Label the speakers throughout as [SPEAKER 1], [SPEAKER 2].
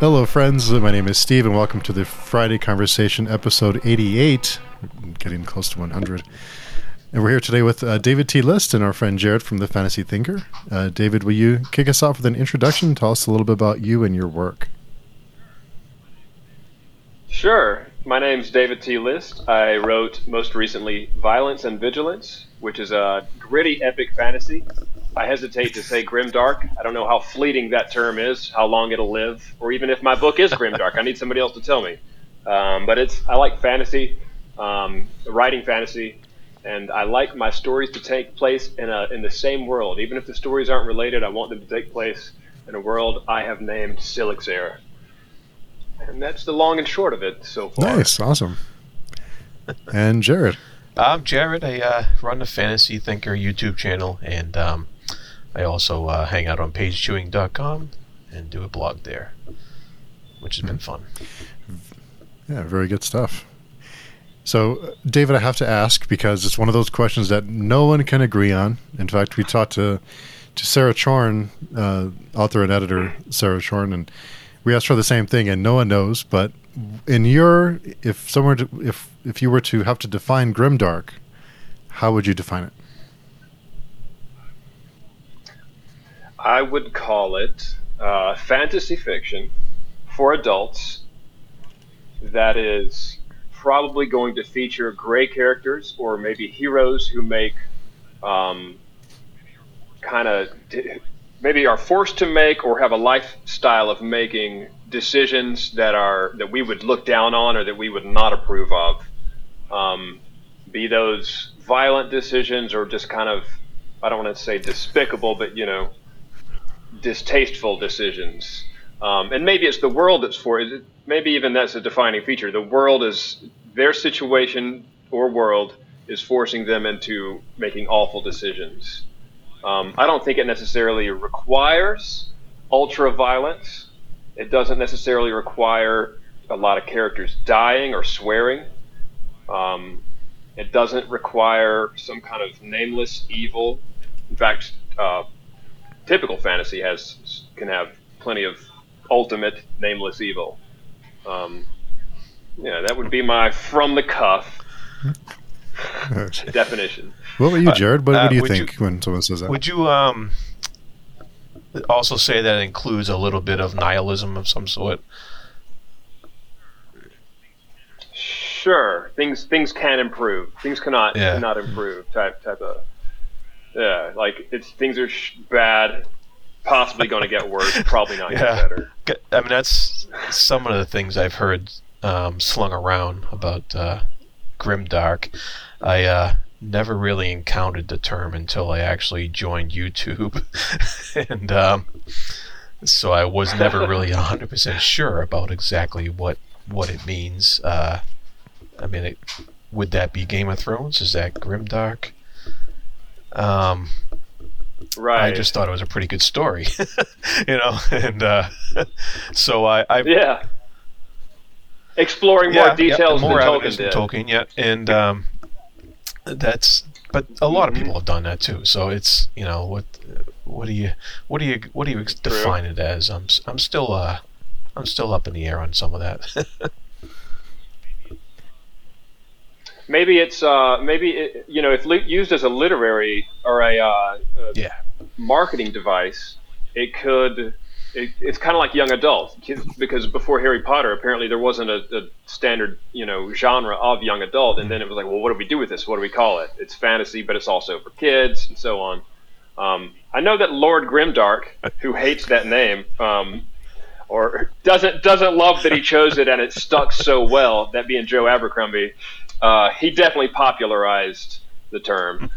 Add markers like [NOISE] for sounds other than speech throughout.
[SPEAKER 1] Hello, friends. My name is Steve, and welcome to the Friday Conversation, episode 88. We're getting close to 100. And we're here today with uh, David T. List and our friend Jarrod from the Fantasy Thinker. Uh, David, will you kick us off with an introduction? Tell us a little bit about you and your work.
[SPEAKER 2] Sure. My name's David T. List. I wrote most recently Violence and Vigilance, which is a gritty epic fantasy I hesitate to say grimdark. I don't know how fleeting that term is, how long it'll live, or even if my book is grimdark. I need somebody else to tell me. Um, but it's I like fantasy, um, writing fantasy, and I like my stories to take place in a in the same world. Even if the stories aren't related, I want them to take place in a world I have named Silixair. And that's the long and short of it so far.
[SPEAKER 1] Nice, awesome. And Jarrod. [LAUGHS]
[SPEAKER 3] I'm Jarrod. I uh, run the Fantasy Thinker YouTube channel, and um, I also uh, hang out on pagechewing.com and do a blog there, which has been fun.
[SPEAKER 1] Yeah, very good stuff. So, David, I have to ask because it's one of those questions that no one can agree on. In fact, we talked to to Sarah Chorn, uh, author and editor Sarah Chorn, and we asked her the same thing, and no one knows. But in your, if someone, if if you were to have to define grimdark, how would you define it?
[SPEAKER 2] I would call it uh, fantasy fiction for adults that is probably going to feature gray characters or maybe heroes who make um, kind of maybe are forced to make or have a lifestyle of making decisions that are that we would look down on or that we would not approve of. Um, be those violent decisions or just kind of I don't want to say despicable but you know distasteful decisions. Um, and maybe it's the world that's for it. Maybe even that's a defining feature. The world is their situation or world is forcing them into making awful decisions. Um, I don't think it necessarily requires ultra violence. It doesn't necessarily require a lot of characters dying or swearing. Um, it doesn't require some kind of nameless evil. In fact, uh, typical fantasy has can have plenty of ultimate nameless evil. Um, yeah, that would be my from the cuff definition.
[SPEAKER 1] What about you, Jarrod? What, uh, what do you think you, when someone says that?
[SPEAKER 3] Would you um, also say that includes a little bit of nihilism of some sort?
[SPEAKER 2] Sure, things things can improve. Things cannot yeah. cannot improve. Type type of yeah, like it's things are sh- bad, possibly going to get worse, probably not yeah. get better.
[SPEAKER 3] I mean, that's some of the things I've heard um, slung around about uh, grimdark. I uh, never really encountered the term until I actually joined YouTube, [LAUGHS] and um, so I was never really 100% sure about exactly what what it means. Uh, I mean, it, would that be Game of Thrones? Is that grimdark? Um, right. I just thought it was a pretty good story, [LAUGHS] you know, [LAUGHS] and uh, [LAUGHS] so I, I,
[SPEAKER 2] yeah, exploring yeah, more details yeah, more than Tolkien did.
[SPEAKER 3] Tolkien, yeah, and um, that's but a lot of people have done that too. So it's you know what what do you what do you what do you define it as? I'm I'm still uh I'm still up in the air on some of that.
[SPEAKER 2] Maybe it's uh, maybe it, you know if used as a literary or a, uh, a
[SPEAKER 3] yeah.
[SPEAKER 2] marketing device, it could. It, it's kind of like young adult because before Harry Potter, apparently there wasn't a, a, standard you know genre of young adult, and then it was like, well, what do we do with this? What do we call it? It's fantasy, but it's also for kids and so on. Um, I know that Lord Grimdark, who hates that name, um, or doesn't doesn't love that he chose it and it stuck so well. That being Joe Abercrombie, uh, he definitely popularized the term.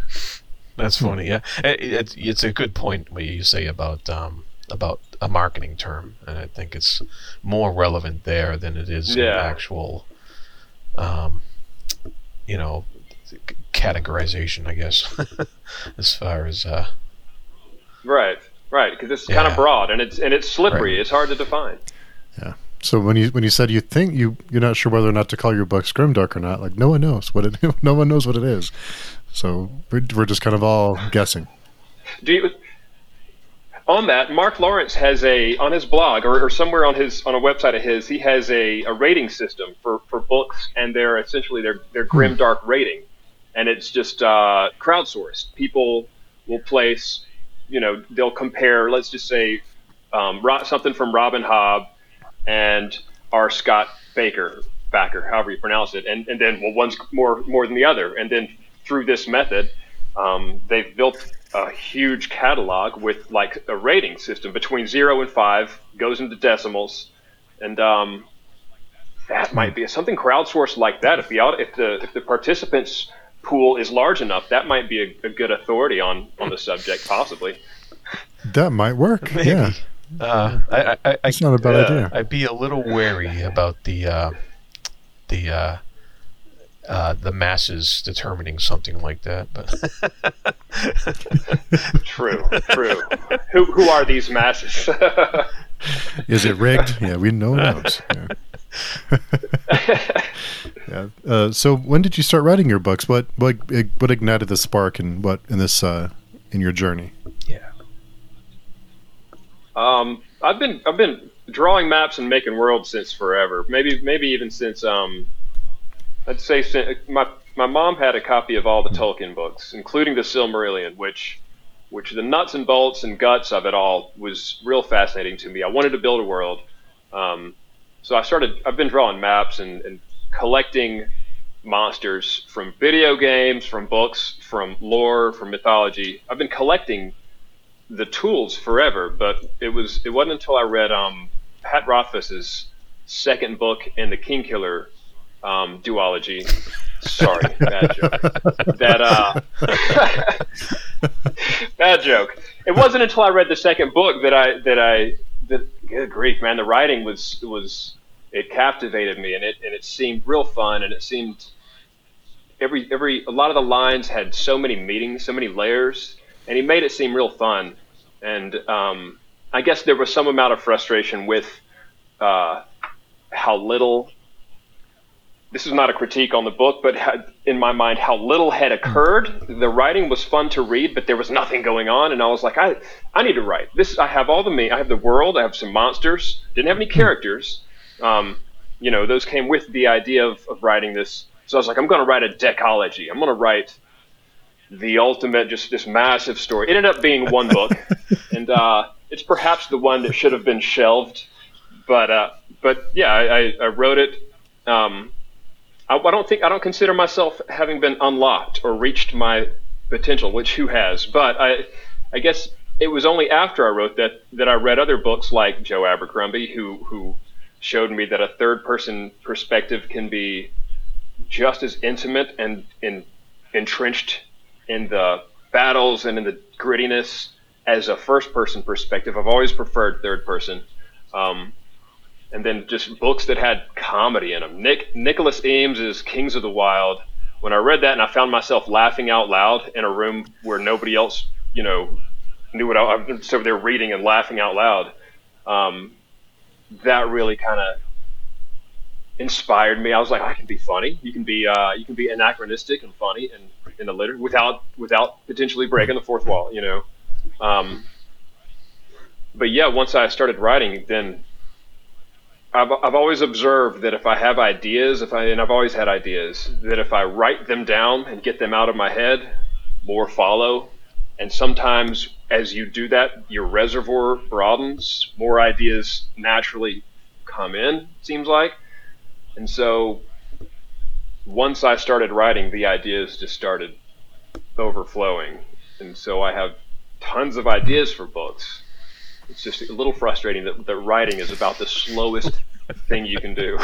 [SPEAKER 3] That's funny. Yeah, it, it's a good point what you say about um, about a marketing term, and I think it's more relevant there than it is yeah. in actual, um, you know, categorization. I guess [LAUGHS] as far as uh,
[SPEAKER 2] right, right, because it's yeah. kind of broad and it's and it's slippery. Right. It's hard to define.
[SPEAKER 1] Yeah. So when you when you said you think you you're not sure whether or not to call your book Grimdark or not, like no one knows what it [LAUGHS] no one knows what it is. So we're, we're just kind of all guessing.
[SPEAKER 2] Do you? on that, Mark Lawrence has a on his blog or, or, somewhere on his on a website of his, he has a, a rating system for, for books, and they're essentially their their grim dark rating, and it's just uh, crowdsourced. People will place, you know, they'll compare. Let's just say um, something from Robin Hobb and R. Scott Baker, Backer, however you pronounce it, and and then well, one's more more than the other, and then through this method, um, they've built a huge catalog with like a rating system between zero and five, goes into decimals, and um, that might be something crowdsourced like that. If the if the if the participants pool is large enough, that might be a, a good authority on on the subject, possibly.
[SPEAKER 1] That might work. [LAUGHS] Maybe. Yeah.
[SPEAKER 3] Uh, I, I,
[SPEAKER 1] I, not a bad uh, idea.
[SPEAKER 3] I'd be a little wary about the uh, the uh, uh, the masses determining something like that. But [LAUGHS]
[SPEAKER 2] true, true. Who who are these masses? [LAUGHS]
[SPEAKER 1] Is it rigged? Yeah, we know knows. [LAUGHS] Yeah. yeah. Uh, so when did you start writing your books? What what what ignited the spark and what in this uh, in your journey?
[SPEAKER 2] Um, I've been I've been drawing maps and making worlds since forever. Maybe maybe even since um I'd say my my mom had a copy of all the Tolkien books, including the Silmarillion, which which the nuts and bolts and guts of it all was real fascinating to me. I wanted to build a world, um, so I started. I've been drawing maps and, and collecting monsters from video games, from books, from lore, from mythology. I've been collecting the tools forever, but it was it wasn't until I read um, Pat Rothfuss's second book in the Kingkiller um, duology. Sorry, [LAUGHS] bad joke. That uh, [LAUGHS] bad joke. It wasn't until I read the second book that I that I that good grief, man, the writing was was it captivated me and it and it seemed real fun and it seemed every every a lot of the lines had so many meanings, so many layers, and he made it seem real fun. And um, I guess there was some amount of frustration with uh, how little this is not a critique on the book, but in my mind, how little had occurred. The writing was fun to read, but there was nothing going on, and I was like, I, I need to write this. I have all the me. I have the world. I have some monsters. Didn't have any characters. Um, you know, those came with the idea of, of writing this. So I was like, I'm going to write a decology. I'm going to write the ultimate, just this massive story. It ended up being one book, [LAUGHS] and uh, it's perhaps the one that should have been shelved. But uh, but yeah, I, I wrote it. Um, I, I don't think I don't consider myself having been unlocked or reached my potential, which who has? But I, I guess it was only after I wrote that that I read other books like Joe Abercrombie, who who showed me that a third person perspective can be just as intimate and in, entrenched in the battles and in the grittiness as a first person perspective. I've always preferred third person. Um, and then just books that had comedy in them. Nick Nicholas Eames is Kings of the Wild. When I read that and I found myself laughing out loud in a room where nobody else, you know, knew what I was, so they're reading and laughing out loud. Um, that really kind of inspired me. I was like, I can be funny. You can be uh, you can be anachronistic and funny and in the litter without without potentially breaking the fourth wall. You know. Um, but yeah, once I started writing, then I've, I've always observed that if I have ideas, if I and I've always had ideas, that if I write them down and get them out of my head, more follow. And sometimes as you do that, your reservoir broadens, more ideas naturally come in, seems like. And so once I started writing, the ideas just started overflowing. And so I have tons of ideas for books it's just a little frustrating that, that writing is about the slowest [LAUGHS] thing you can do. [LAUGHS]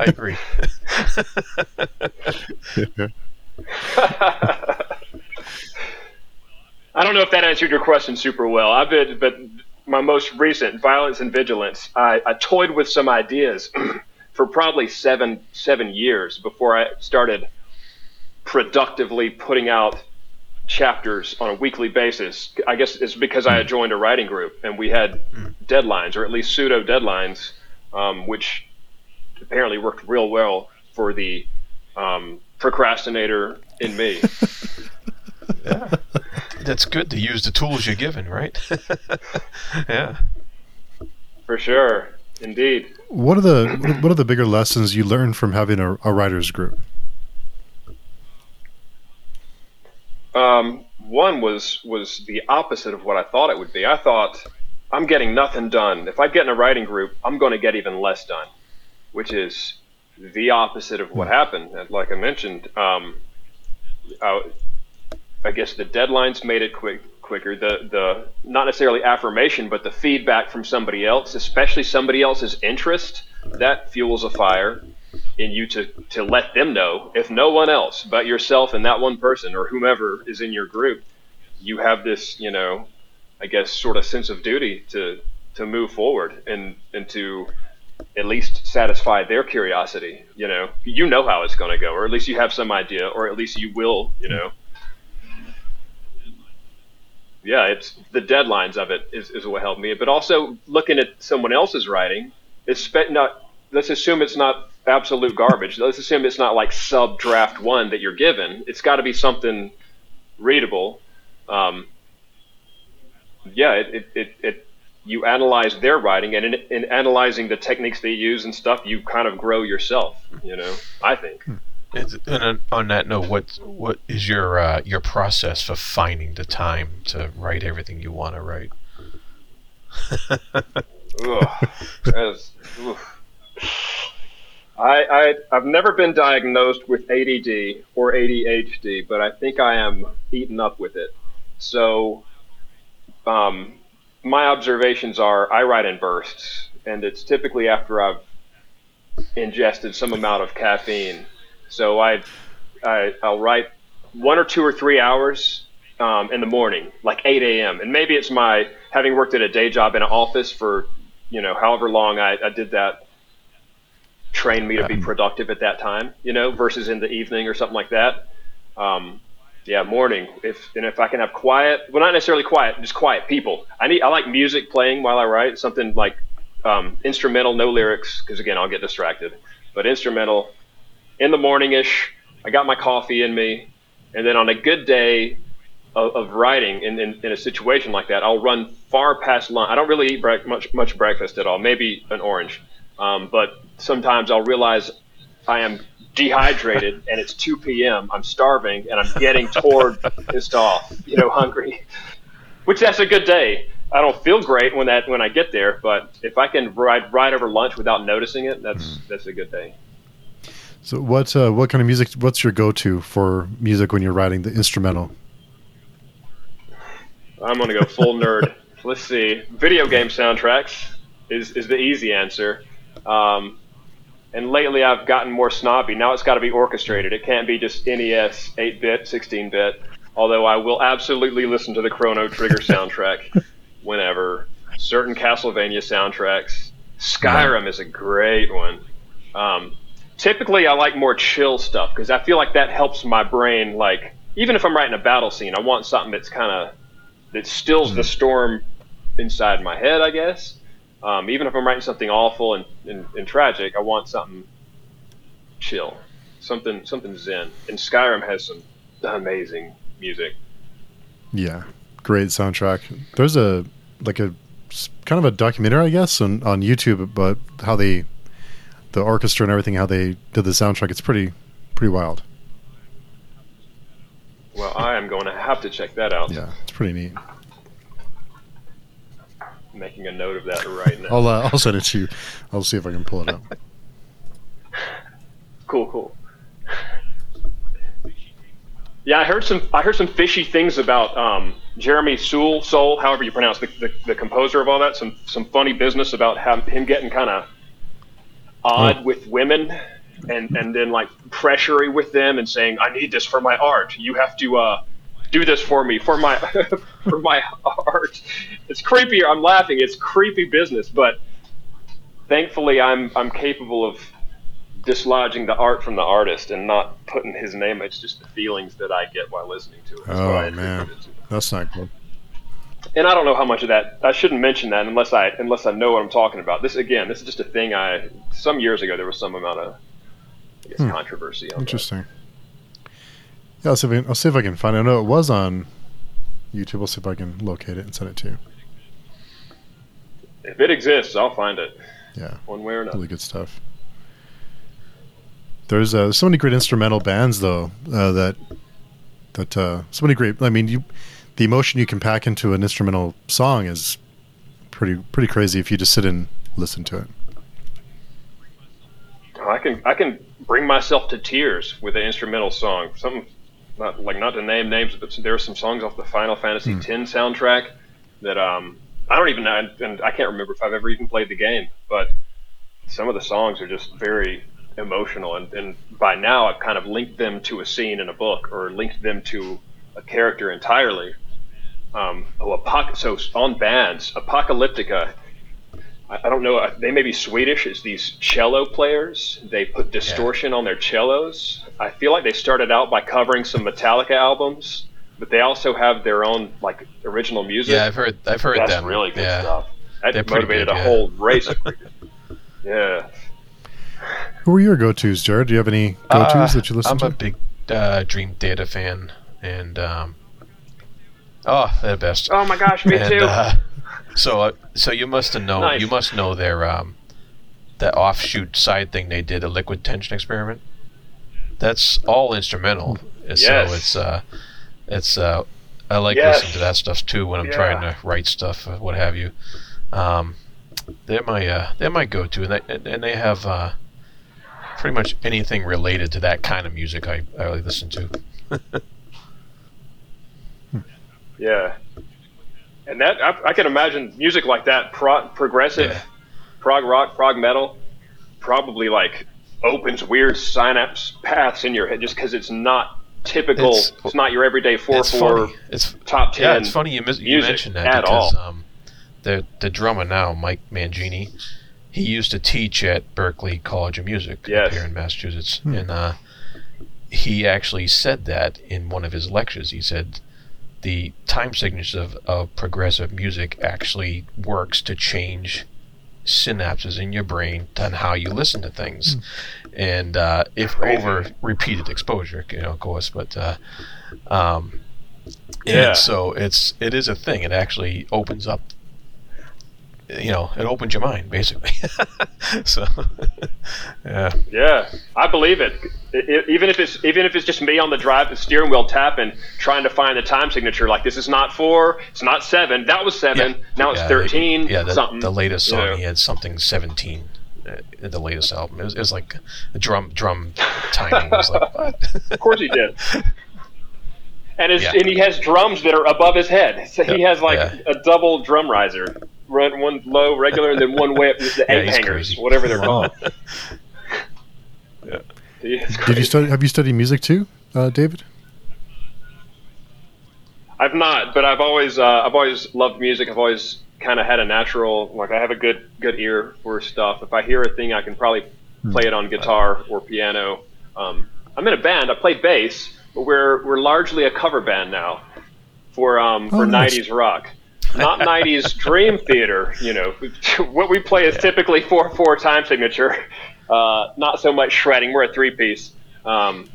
[SPEAKER 3] I agree. [LAUGHS]
[SPEAKER 2] I don't know if that answered your question super well. I've been, but my most recent, Violence and Vigilance, I, I toyed with some ideas [CLEARS THROAT] for probably seven seven years before I started productively putting out chapters on a weekly basis. I guess it's because I had joined a writing group and we had deadlines, or at least pseudo deadlines, um, which apparently worked real well for the um, procrastinator in me. [LAUGHS]
[SPEAKER 3] yeah. that's good to use the tools you're given, right? [LAUGHS] yeah.
[SPEAKER 2] For sure, indeed.
[SPEAKER 1] What are the what are the bigger lessons you learned from having a, a writers group?
[SPEAKER 2] Um, one was was the opposite of what I thought it would be. I thought I'm getting nothing done. If I get in a writing group, I'm going to get even less done, which is the opposite of what happened. Like I mentioned, um, I, I guess the deadlines made it quick quicker. The the not necessarily affirmation, but the feedback from somebody else, especially somebody else's interest, that fuels a fire in you to to let them know. If no one else but yourself and that one person or whomever is in your group, you have this, you know, I guess sort of sense of duty to to move forward and and to at least satisfy their curiosity. You know, you know how it's going to go, or at least you have some idea, or at least you will. You know. Yeah, it's the deadlines of it is, is what helped me, but also looking at someone else's writing. It's not. Let's assume it's not absolute garbage. Let's assume it's not like sub draft one that you're given. It's got to be something readable. Um, yeah, it, it, it, it, you analyze their writing, and in, in analyzing the techniques they use and stuff, you kind of grow yourself. You know, I think.
[SPEAKER 3] Hmm. And on that note, what what is your uh, your process for finding the time to write everything you want to write? [LAUGHS]
[SPEAKER 2] ugh, I, I I've never been diagnosed with ADD or ADHD, but I think I am eaten up with it. So, um, my observations are I write in bursts, and it's typically after I've ingested some amount of caffeine. So I, I I'll write one or two or three hours um, in the morning, like 8 a.m. And maybe it's my having worked at a day job in an office for you know however long I, I did that trained me to be productive at that time, you know, versus in the evening or something like that. Um, yeah, morning. If and if I can have quiet, well, not necessarily quiet, just quiet people. I need. I like music playing while I write. Something like um, instrumental, no lyrics, because again, I'll get distracted. But instrumental, in the morning ish. I got my coffee in me, and then on a good day of, of writing in, in, in, a situation like that, I'll run far past lunch. I don't really eat bre- much much breakfast at all. Maybe an orange, um, but sometimes I'll realize I am dehydrated [LAUGHS] and it's 2 p.m. I'm starving and I'm getting toward [LAUGHS] pissed off, you know, hungry. Which that's a good day. I don't feel great when that when I get there, but if I can ride ride over lunch without noticing it, that's mm. that's a good day.
[SPEAKER 1] So what uh, what kind of music? What's your go to for music when you're writing the instrumental?
[SPEAKER 2] I'm gonna go full nerd. Let's see. Video game soundtracks is is the easy answer. Um, and lately I've gotten more snobby. Now it's got to be orchestrated. It can't be just NES, 8 bit, 16 bit. Although I will absolutely listen to the Chrono Trigger soundtrack [LAUGHS] whenever. Certain Castlevania soundtracks. Skyrim is a great one. Um, typically, I like more chill stuff because I feel like that helps my brain. Like, even if I'm writing a battle scene, I want something that's kind of that stills the storm inside my head, I guess. Um, even if I'm writing something awful and, and, and, tragic, I want something chill, something something zen. And Skyrim has some amazing music.
[SPEAKER 1] Yeah, great soundtrack. There's a like a kind of a documentary, I guess, on on YouTube, but how they the orchestra and everything, how they did the soundtrack. It's pretty pretty wild.
[SPEAKER 2] Well, I am going to have to check that out.
[SPEAKER 1] Yeah, it's pretty neat
[SPEAKER 2] making a note of that right now.
[SPEAKER 1] I'll uh, I'll send it to you. I'll see if I can pull it up. [LAUGHS]
[SPEAKER 2] cool, cool. Yeah, I heard some. I heard some fishy things about um, Jeremy Soule, Soul, however you pronounce the, the, the, composer of all that. Some some funny business about him getting kind of odd oh. with women, and and then like pressuring with them and saying, "I need this for my art. You have to." Uh, do this for me for my [LAUGHS] for my art. It's creepy. I'm laughing. It's creepy business, but thankfully, I'm I'm capable of dislodging the art from the artist and not putting his name. It's just the feelings that I get while listening to it.
[SPEAKER 1] oh man, that's not good.
[SPEAKER 2] And I don't know how much of that. I shouldn't mention that unless I unless I know what I'm talking about. This again, this is just a thing. I some years ago there was some amount of I guess, hmm. controversy.
[SPEAKER 1] Interesting. That. Yeah, I'll see, if I can, I'll see if I can find it. I know it was on YouTube. We'll see if I can locate it and send it to you.
[SPEAKER 2] If it exists, I'll find it.
[SPEAKER 1] Yeah,
[SPEAKER 2] one way or another.
[SPEAKER 1] Really good stuff. There's uh, so many great instrumental bands though uh, that that uh, so many great. I mean, you the emotion you can pack into an instrumental song is pretty pretty crazy if you just sit and listen to it.
[SPEAKER 2] I can I can bring myself to tears with an instrumental song. Something not like not to name names, but there are some songs off the Final Fantasy X soundtrack that um I don't even know, and I can't remember if I've ever even played the game, but some of the songs are just very emotional, and, and by now I've kind of linked them to a scene in a book or linked them to a character entirely. Um, oh, apoc- so on bands, Apocalyptica. I, I don't know. They may be Swedish. It's these cello players. They put distortion yeah. on their cellos. I feel like they started out by covering some Metallica albums, but they also have their own like original music.
[SPEAKER 3] Yeah, I've heard. I've heard
[SPEAKER 2] That's
[SPEAKER 3] them.
[SPEAKER 2] really good
[SPEAKER 3] yeah.
[SPEAKER 2] stuff. That
[SPEAKER 3] They're
[SPEAKER 2] motivated
[SPEAKER 3] good,
[SPEAKER 2] a
[SPEAKER 3] yeah.
[SPEAKER 2] whole race of. [LAUGHS] yeah.
[SPEAKER 1] Who are your go-tos, Jarrod? Do you have any go-tos
[SPEAKER 3] Uh,
[SPEAKER 1] that you listen to?
[SPEAKER 3] I'm a big uh, Dream Theater fan, and um, oh, they're the best.
[SPEAKER 2] Oh my gosh, me
[SPEAKER 3] and,
[SPEAKER 2] too.
[SPEAKER 3] Uh, so, uh, so you must know.
[SPEAKER 2] Nice.
[SPEAKER 3] You must know their um, that offshoot side thing they did, a liquid tension experiment. That's all instrumental.
[SPEAKER 2] Yes.
[SPEAKER 3] So it's uh, it's uh, I like
[SPEAKER 2] Yes.
[SPEAKER 3] listening to that stuff too when I'm trying to write stuff, or what have you. Um, they're my uh, they're my go-to, and they and, and they have uh, pretty much anything related to that kind of music. I I really listen to. [LAUGHS]
[SPEAKER 2] Yeah, and that I, I can imagine music like that, pro, progressive,
[SPEAKER 3] Yeah.
[SPEAKER 2] prog rock, prog metal, probably like opens weird synapse paths in your head just because it's not typical. It's,
[SPEAKER 3] It's-
[SPEAKER 2] not your everyday four
[SPEAKER 3] it's
[SPEAKER 2] four
[SPEAKER 3] funny. It's
[SPEAKER 2] top ten.
[SPEAKER 3] Yeah, it's funny you, mis- you mentioned that
[SPEAKER 2] at
[SPEAKER 3] because
[SPEAKER 2] all.
[SPEAKER 3] um, the the drummer now, Mike Mangini, he used to teach at Berklee College of Music
[SPEAKER 2] Yes.
[SPEAKER 3] up here in Massachusetts, and uh, he actually said that in one of his lectures. He said the time signatures of, of progressive music actually works to change synapses in your brain on how you listen to things, and uh, if over repeated exposure, you know, of course, but. Uh, um,
[SPEAKER 2] Yeah.
[SPEAKER 3] and so it's it is a thing. It actually opens up. You know, it opens your mind basically. [LAUGHS] so, yeah,
[SPEAKER 2] Yeah, I believe it. I- I- Even if it's even if it's just me on the drive, the steering wheel tapping, trying to find the time signature. Like this is not four, it's not seven. That was seven.
[SPEAKER 3] Yeah.
[SPEAKER 2] Now it's
[SPEAKER 3] yeah,
[SPEAKER 2] thirteen.
[SPEAKER 3] Yeah, the,
[SPEAKER 2] something.
[SPEAKER 3] the latest song
[SPEAKER 2] Yeah.
[SPEAKER 3] he had something seventeen. Uh, the latest album, it was, it was like drum drum timing was like what? [LAUGHS]
[SPEAKER 2] Of course he did. And,
[SPEAKER 3] Yeah.
[SPEAKER 2] and he has drums that are above his head. So he has like
[SPEAKER 3] yeah.
[SPEAKER 2] a double drum riser. Run one low, regular, and then one way up with the [LAUGHS]
[SPEAKER 3] Yeah,
[SPEAKER 2] eight hangers,
[SPEAKER 3] crazy.
[SPEAKER 2] whatever they're
[SPEAKER 1] Wow.
[SPEAKER 2] called. [LAUGHS] He is
[SPEAKER 1] Did you study? Have you studied music too, uh, David?
[SPEAKER 2] I've not, but I've always uh, I've always loved music. I've always kind of had a natural like I have a good good ear for stuff. If I hear a thing, I can probably play it on guitar or piano. Um, I'm in a band. I play bass, but we're we're largely a cover band now for um,
[SPEAKER 1] Oh,
[SPEAKER 2] for
[SPEAKER 1] nice.
[SPEAKER 2] 90s rock. Not 90s dream theater, you know. What we play is
[SPEAKER 3] Yeah.
[SPEAKER 2] typically 4 4 time signature, uh, not so much shredding. We're a three piece. Um,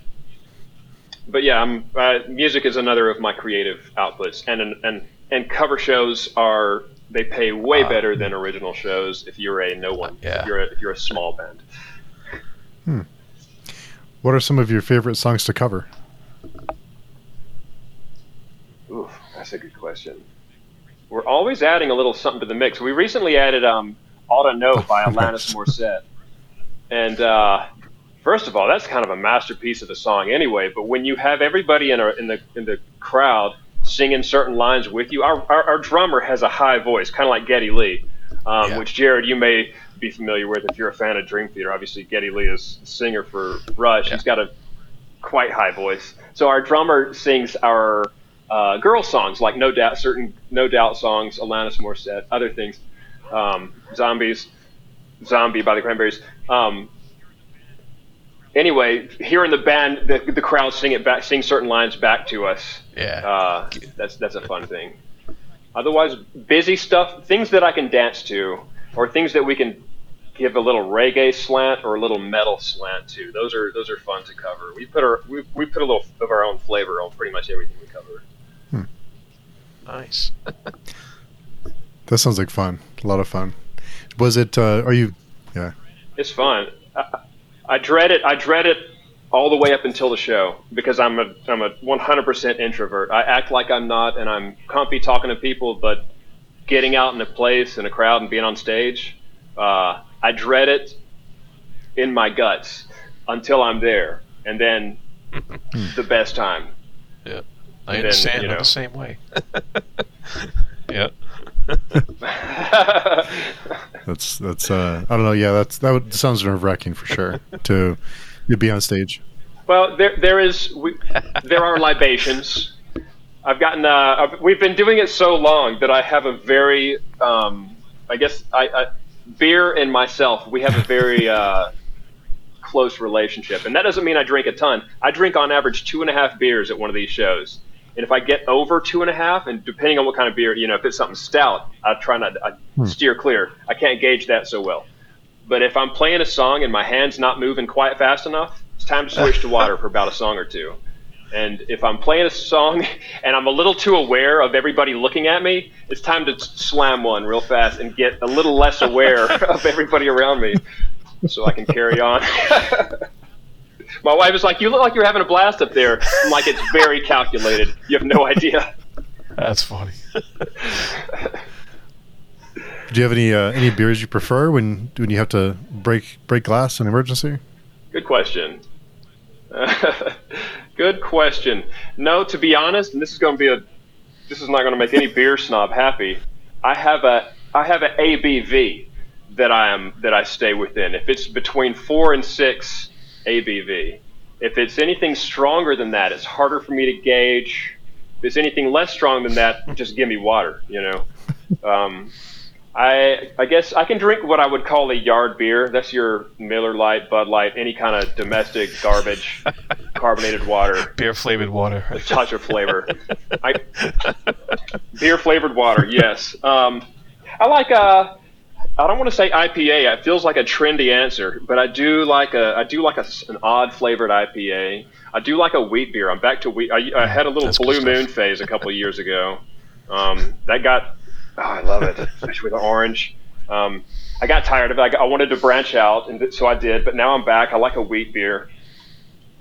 [SPEAKER 2] but yeah, I'm, uh, music is another of my creative outputs, and and and cover shows are they pay way
[SPEAKER 3] Ah.
[SPEAKER 2] better than original shows if you're a no one,
[SPEAKER 3] Yeah.
[SPEAKER 2] if you're a, if you're a small band. Hmm.
[SPEAKER 1] What are some of your favorite songs to cover?
[SPEAKER 2] Ooh, that's a good question. We're always adding a little something to the mix. We recently added um, "Ought to Know" by Alanis [LAUGHS] Morissette, and uh, first of all, that's kind of a masterpiece of a song, anyway. But when you have everybody in, a, in the in the crowd singing certain lines with you, our our, our drummer has a high voice, kind of like Geddy Lee, um,
[SPEAKER 3] Yeah.
[SPEAKER 2] which Jarrod you may be familiar with if you're a fan of Dream Theater. Obviously, Geddy Lee is the singer for Rush.
[SPEAKER 3] Yeah.
[SPEAKER 2] He's got a quite high voice. So our drummer sings our uh, girl songs like No Doubt, certain No Doubt songs, Alanis Morissette, other things, um, Zombies, Zombie by the Cranberries. Um, anyway, hearing the band, the, the crowd sing it back, sing certain lines back to us.
[SPEAKER 3] Yeah.
[SPEAKER 2] Uh, that's that's a fun thing. Otherwise, busy stuff, things that I can dance to, or things that we can give a little reggae slant or a little metal slant to. Those are those are fun to cover. We put our we, we put a little of our own flavor on pretty much everything we cover.
[SPEAKER 3] Nice. [LAUGHS]
[SPEAKER 1] That sounds like fun. A lot of fun. Was it? Uh, are you? Yeah.
[SPEAKER 2] It's fun. I, I dread it. I dread it all the way up until the show because I'm a I'm a 100% introvert. I act like I'm not, and I'm comfy talking to people, but getting out in a place in a crowd and being on stage, uh, I dread it in my guts until I'm there, and then the best time.
[SPEAKER 3] Yeah, I
[SPEAKER 2] And then,
[SPEAKER 3] understand.
[SPEAKER 2] you know.
[SPEAKER 3] the same way. [LAUGHS] yeah. [LAUGHS]
[SPEAKER 1] That's that's. Uh, I don't know. Yeah, that's that would, sounds nerve wracking for sure. To to be on stage.
[SPEAKER 2] Well, there there is we, there are libations. I've gotten uh, I've, we've been doing it so long that I have a very um, I guess I, I beer and myself we have a very uh, close relationship, and that doesn't mean I drink a ton. I drink on average two and a half beers at one of these shows. And if I get over two and a half, and depending on what kind of beer, you know, if it's something stout, I try not I hmm. steer clear. I can't gauge that so well. But if I'm playing a song and my hand's not moving quite fast enough, it's time to switch to [LAUGHS] water for about a song or two. And if I'm playing a song [LAUGHS] and I'm a little too aware of everybody looking at me, it's time to slam one real fast and get a little less aware [LAUGHS] of everybody around me so I can carry on. My wife is like, You look like you're having a blast up there. I'm like, It's very calculated. You have no idea.
[SPEAKER 3] That's funny.
[SPEAKER 1] Do you have any uh, any beers you prefer when when you have to break break glass in emergency?
[SPEAKER 2] Good question. [LAUGHS] Good question. No, to be honest, and this is going to be a, this is not going to make any beer snob happy. I have a, I have an ABV that I am that I stay within. If it's between four and six ABV, if it's anything stronger than that, it's harder for me to gauge. If it's anything less strong than that, [LAUGHS] just give me water. You know. Um, I I guess I can drink what I would call a yard beer. That's your Miller Lite, Bud Light, any kind of domestic garbage, [LAUGHS] carbonated water,
[SPEAKER 3] Beer flavored water.
[SPEAKER 2] a touch of flavor. I, beer flavored water, yes. Um, I like uh I don't want to say IPA. It feels like a trendy answer, but I do like a I do like a, an odd flavored IPA. I do like a wheat beer. I'm back to wheat. I, I had a little
[SPEAKER 3] That's
[SPEAKER 2] blue moon phase a couple of years ago. Um, that got oh, I love it, especially with the orange. Um, I got tired of it. I, got- I wanted to branch out, and so I did. But now I'm back. I like a wheat beer.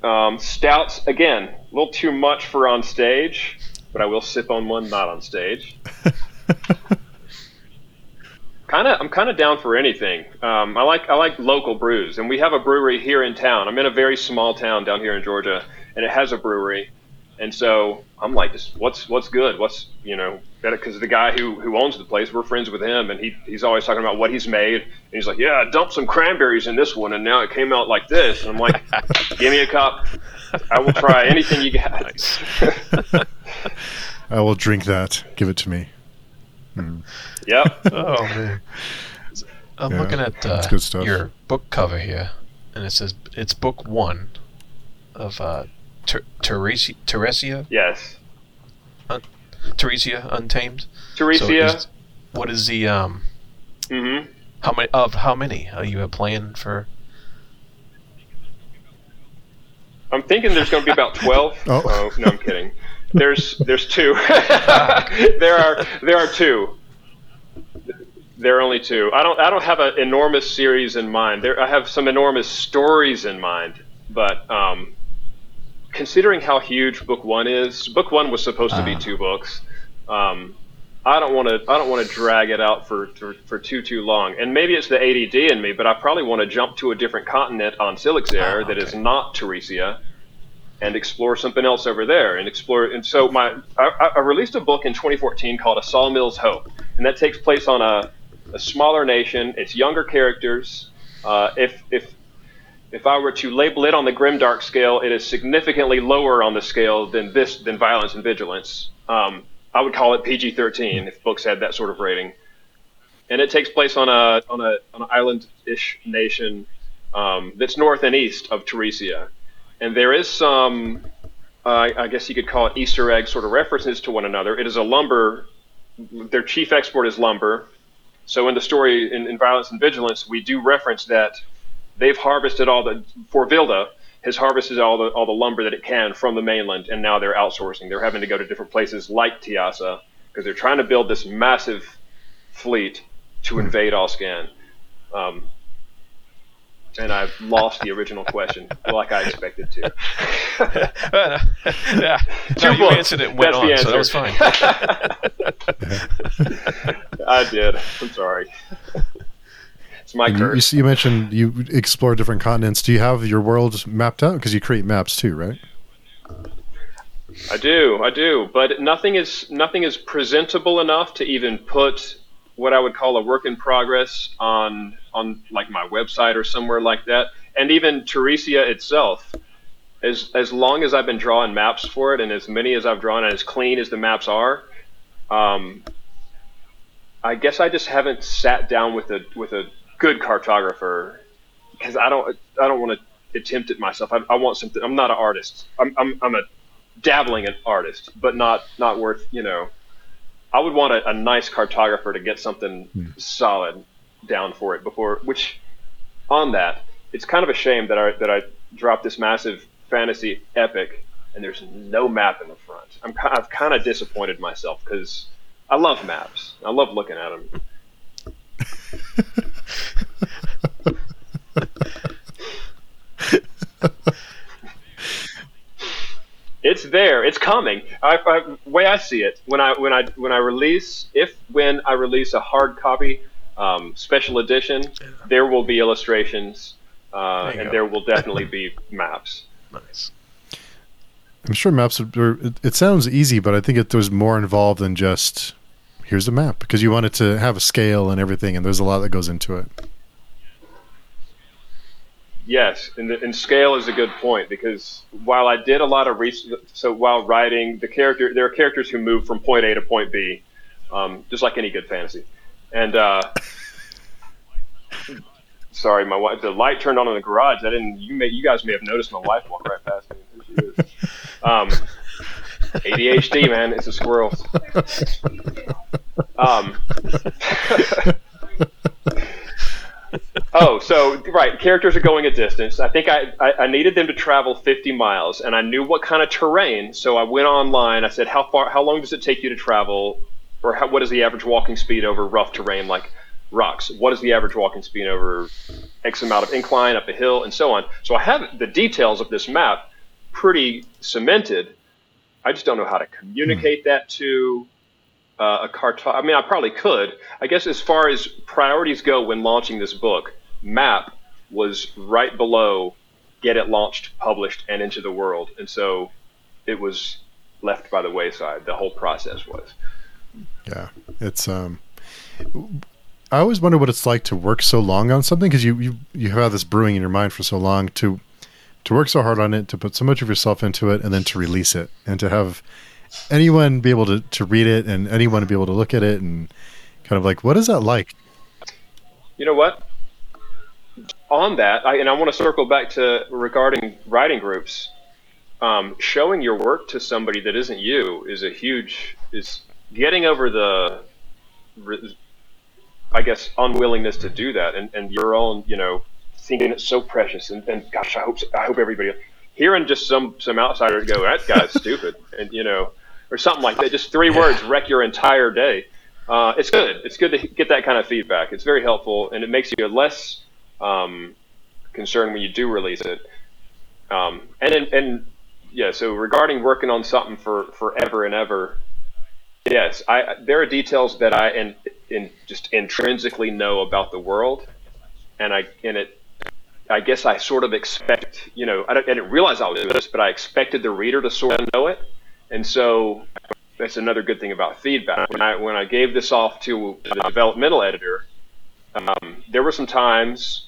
[SPEAKER 2] Um, stouts again, a little too much for on stage, but I will sip on one not on stage. [LAUGHS] Kind of, I'm kind of down for anything. Um, I like I like local brews, and we have a brewery here in town. I'm in a very small town down here in Georgia, and it has a brewery, and so I'm like, this, what's what's good? What's you know, better? because the guy who who owns the place, we're friends with him, and he he's always talking about what he's made, and he's like, yeah, I dumped some cranberries in this one, and now it came out like this, and I'm like, [LAUGHS] give me a cup, I will try anything you got.
[SPEAKER 3] Nice. [LAUGHS] [LAUGHS]
[SPEAKER 1] I will drink that. Give it to me.
[SPEAKER 2] Yep. [LAUGHS]
[SPEAKER 3] Oh man. I'm
[SPEAKER 1] Yeah,
[SPEAKER 3] looking at
[SPEAKER 1] that's
[SPEAKER 3] uh,
[SPEAKER 1] good stuff.
[SPEAKER 3] your book cover here, and it says it's book one of uh, Ter- Teresia, Teresia,
[SPEAKER 2] Yes.
[SPEAKER 3] Teresia Untamed. So
[SPEAKER 2] Teresia.
[SPEAKER 3] is- what is the um?
[SPEAKER 2] hmm
[SPEAKER 3] How many of how many are you planning for?
[SPEAKER 2] I'm thinking there's going to be about 12. [LAUGHS]
[SPEAKER 1] Oh.
[SPEAKER 2] no, I'm kidding. There's there's two. [LAUGHS] there are there are two. There are only two. I don't I don't have an enormous series in mind. There I have some enormous stories in mind, but um, considering how huge book one is, book one was supposed to be
[SPEAKER 3] Ah.
[SPEAKER 2] two books. Um, I don't want to. I don't want to drag it out for, for for too too long. And maybe it's the ADD in me, but I probably want to jump to a different continent on Silixair
[SPEAKER 3] Ah,
[SPEAKER 2] that is not Teresia, and explore something else over there. And explore. And so my I, I- released a book in 2014 called A Sawmill's Hope, and that takes place on a a smaller nation. It's younger characters. Uh, if if if I were to label it on the grimdark scale, it is significantly lower on the scale than this than violence and vigilance. Um, I would call it PG-13 if books had that sort of rating. And it takes place on a on a on an island-ish nation um, that's north and east of Teresia, and there is some, uh, I guess you could call it Easter egg sort of references to one another. It is a lumber. Their chief export is lumber. So in the story in, in Violence and Vigilance, we do reference that they've harvested all the for Vilda has harvested all the all the lumber that it can from the mainland, and now they're outsourcing. They're having to go to different places like Tiasa because they're trying to build this massive fleet to invade Allscan. Um, and I've lost the original question, like I expected to. [LAUGHS] [LAUGHS]
[SPEAKER 3] yeah, no, you answered it. Went
[SPEAKER 2] That's
[SPEAKER 3] on,
[SPEAKER 2] the
[SPEAKER 3] so
[SPEAKER 2] answer.
[SPEAKER 3] that was fine. [LAUGHS]
[SPEAKER 2] I did. I'm sorry. It's my
[SPEAKER 1] And you, you,
[SPEAKER 2] curse.
[SPEAKER 1] you mentioned you explore different continents. Do you have your world mapped out? Because you create maps too, right?
[SPEAKER 2] I do, I do, but nothing is nothing is presentable enough to even put what I would call a work in progress on on like my website or somewhere like that. And even Teresia itself, as as long as I've been drawing maps for it, and as many as I've drawn, and as clean as the maps are, um, I guess I just haven't sat down with a with a good cartographer because I don't I don't want to attempt it myself. I, I want something. I'm not an artist. I'm I'm, I'm a dabbling an artist, but not not worth you know. I would want a, a nice cartographer to get something hmm. solid down for it before. Which, on that, it's kind of a shame that I that I dropped this massive fantasy epic and there's no map in the front. I'm I've kind of disappointed myself because I love maps. I love looking at them. [LAUGHS] It's there. It's coming. I, I, way I see it, when I when I when I release, if when I release a hard copy um, special edition, there will be illustrations, uh,
[SPEAKER 3] There
[SPEAKER 2] and
[SPEAKER 3] go.
[SPEAKER 2] there will definitely be [LAUGHS] maps.
[SPEAKER 3] Nice.
[SPEAKER 1] I'm sure maps are. It, it sounds easy, but I think it, there's more involved than just here's a map because you want it to have a scale and everything, and there's a lot that goes into it.
[SPEAKER 2] Yes, and, the, and scale is a good point because while I did a lot of research, so while writing the character, there are characters who move from point A to point B, um, just like any good fantasy. And uh, sorry, my wife, the light turned on in the garage. I didn't. You may, you guys may have noticed my wife walk right past me. There she is. Um, ADHD, man, it's a squirrel. [LAUGHS] Um, [LAUGHS] Oh, so right, characters are going a distance. I think I, I, I needed them to travel 50 miles, and I knew what kind of terrain. So I went online. I said, "How far? How long does it take you to travel, or how, what is the average walking speed over rough terrain like rocks? What is the average walking speed over X amount of incline up a hill, and so on?" So I have the details of this map pretty cemented. I just don't know how to communicate hmm. that to uh, a cartog. I mean, I probably could. I guess as far as priorities go when launching this book, map was right below get it launched, published, and into the world, and so it was left by the wayside. The whole process was.
[SPEAKER 1] Yeah, it's um. I always wonder what it's like to work so long on something because you, you you have this brewing in your mind for so long to to work so hard on it to put so much of yourself into it and then to release it and to have anyone be able to to read it and anyone to be able to look at it and kind of like what is that like?
[SPEAKER 2] You know what? On that, I, and I want to circle back to regarding writing groups. Um, showing your work to somebody that isn't you is a huge is getting over the, I guess, unwillingness to do that, and, and your own, you know, thinking it's so precious, and, and gosh, I hope I hope everybody hearing just some some outsider go that guy's [LAUGHS] stupid, and you know, or something like that. Just three words wreck your entire day. Uh, it's good. It's good to get that kind of feedback. It's very helpful, and it makes you less um, concerned when you do release it. Um, and and- and yeah, so regarding working on something for forever and ever, yes, I there are details that I in, in just intrinsically know about the world, and I and it. I guess I sort of expect, you know, I, don't, I didn't realize I was doing this, but I expected the reader to sort of know it, and so that's another good thing about feedback. When I when I gave this off to the developmental editor, um, there were some times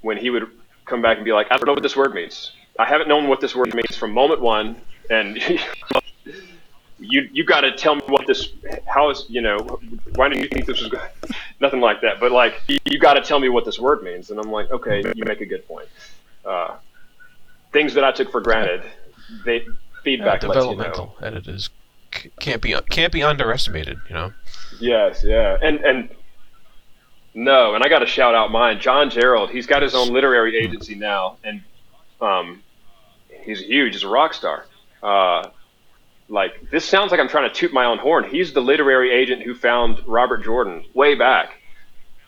[SPEAKER 2] when he would come back and be like, "I don't know what this word means. I haven't known what this word means from moment one, and [LAUGHS] you you got to tell me what this how is you know why do you think this was good? [LAUGHS] nothing like that, but like you, you got to tell me what this word means." And I'm like, "Okay, you make a good point." Uh, things that I took for granted, they Feedback lets you know.
[SPEAKER 3] developmental editors can't be can't be underestimated. You know.
[SPEAKER 2] Yes, yeah, and and no, and I got to shout out mine, John Gerald. He's got his own literary agency now, and um, he's huge. He's a rock star. Uh, like this sounds like I'm trying to toot my own horn. He's the literary agent who found Robert Jordan way back.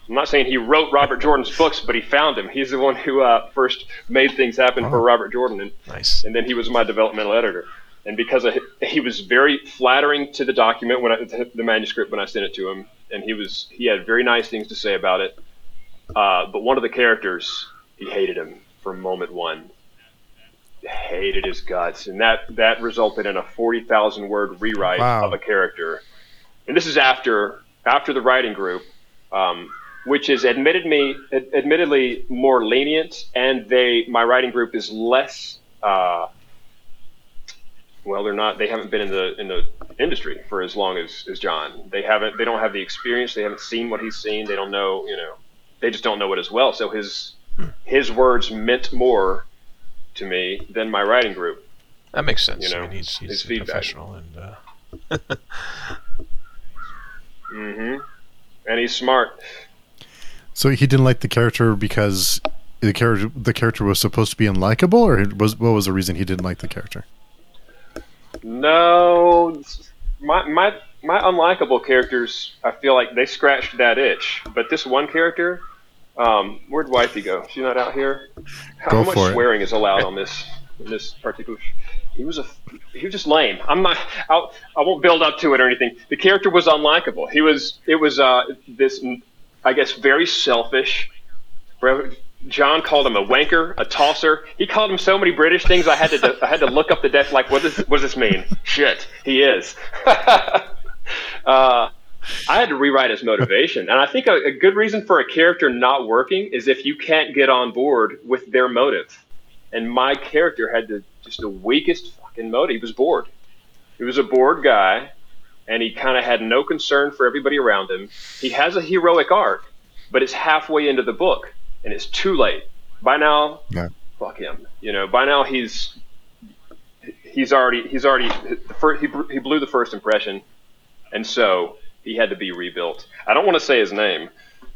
[SPEAKER 2] I'm not saying he wrote Robert Jordan's books, but he found him. He's the one who uh, first made things happen for Robert Jordan, and,
[SPEAKER 3] Nice.
[SPEAKER 2] and then he was my developmental editor. And because of, he was very flattering to the document when I, the manuscript when I sent it to him, and he was he had very nice things to say about it. Uh, but one of the characters, he hated him from moment one. Hated his guts, and that that resulted in a forty thousand word rewrite
[SPEAKER 1] Wow.
[SPEAKER 2] of a character. And this is after after the writing group, um, which is admitted me ad- admittedly more lenient, and they my writing group is less. Uh, well, they're not. They haven't been in the in the industry for as long as, as John. They haven't. They don't have the experience. They haven't seen what he's seen. They don't know. You know, they just don't know it as well. So his his words meant more to me than my writing group.
[SPEAKER 3] That makes sense.
[SPEAKER 2] You know,
[SPEAKER 3] I mean, he's, he's
[SPEAKER 2] his feedback.
[SPEAKER 3] professional, and uh, [LAUGHS]
[SPEAKER 2] hmm And he's smart.
[SPEAKER 1] So he didn't like the character because the character the character was supposed to be unlikable, or was what was the reason he didn't like the character?
[SPEAKER 2] No, my my my unlikable characters. I feel like they scratched that itch. But this one character, um, where'd Wifey go? She's not out here. How
[SPEAKER 1] Go
[SPEAKER 2] much
[SPEAKER 1] for it.
[SPEAKER 2] swearing is allowed on this in this particular? He was a he was just lame. I'm not. I'll, I won't build up to it or anything. The character was unlikable. He was. It was uh, this. I guess very selfish. John called him a wanker, a tosser. He called him so many British things. I had to I had to look up the def. Like, what does what does this mean? Shit, he is. [LAUGHS] uh, I had to rewrite his motivation, and I think a, a good reason for a character not working is if you can't get on board with their motive. And my character had the just the weakest fucking motive. He was bored. He was a bored guy, and he kind of had no concern for everybody around him. He has a heroic arc, but it's halfway into the book, and it's too late. By now,
[SPEAKER 1] Yeah.
[SPEAKER 2] fuck him. You know, by now he's he's already he's already the first, he he blew the first impression, and so he had to be rebuilt. I don't want to say his name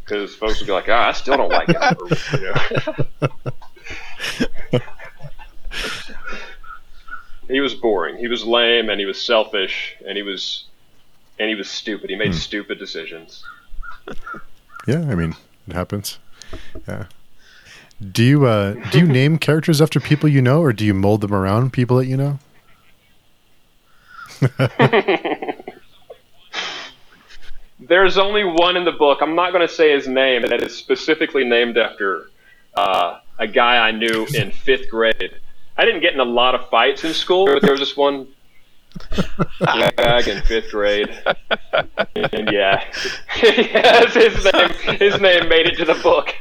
[SPEAKER 2] because folks would be like, ah, I still don't like him. [LAUGHS] He was boring. He was lame, and he was selfish, and he was and he was stupid. He made stupid decisions. [LAUGHS]
[SPEAKER 1] Yeah, I mean it happens. Yeah. Do you uh, do you name [LAUGHS] characters after people you know, or do you mold them around people that you know? [LAUGHS]
[SPEAKER 2] There's only one in the book. I'm not going to say his name, that is specifically named after uh, a guy I knew in fifth grade. I didn't get in a lot of fights in school, but there was this one gag in fifth grade. And yeah, [LAUGHS] yes, his name, his name made it to the book.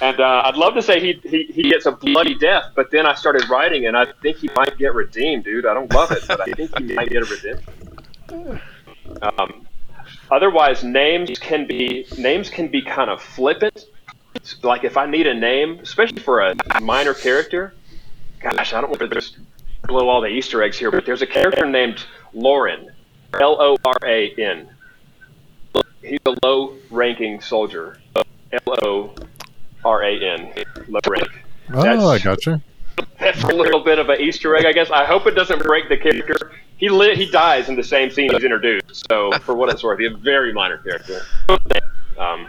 [SPEAKER 2] And uh, I'd love to say he, he he gets a bloody death, but then I started writing, and I think he might get redeemed, dude. I don't love it, but I think he might get a redemption. Um, otherwise, names can be names can be kind of flippant. Like if I need a name, especially for a minor character, gosh, I don't to just blow all the Easter eggs here, but there's a character named Loran, L O R A N. He's a low-ranking soldier, L O R A N, low rank.
[SPEAKER 1] Oh,
[SPEAKER 2] That's-
[SPEAKER 1] I gotcha.
[SPEAKER 2] That's a little bit of an Easter egg, I guess. I hope it doesn't break the character. He li- he dies in the same scene he's introduced. So for what it's worth, he's a very minor character. Um,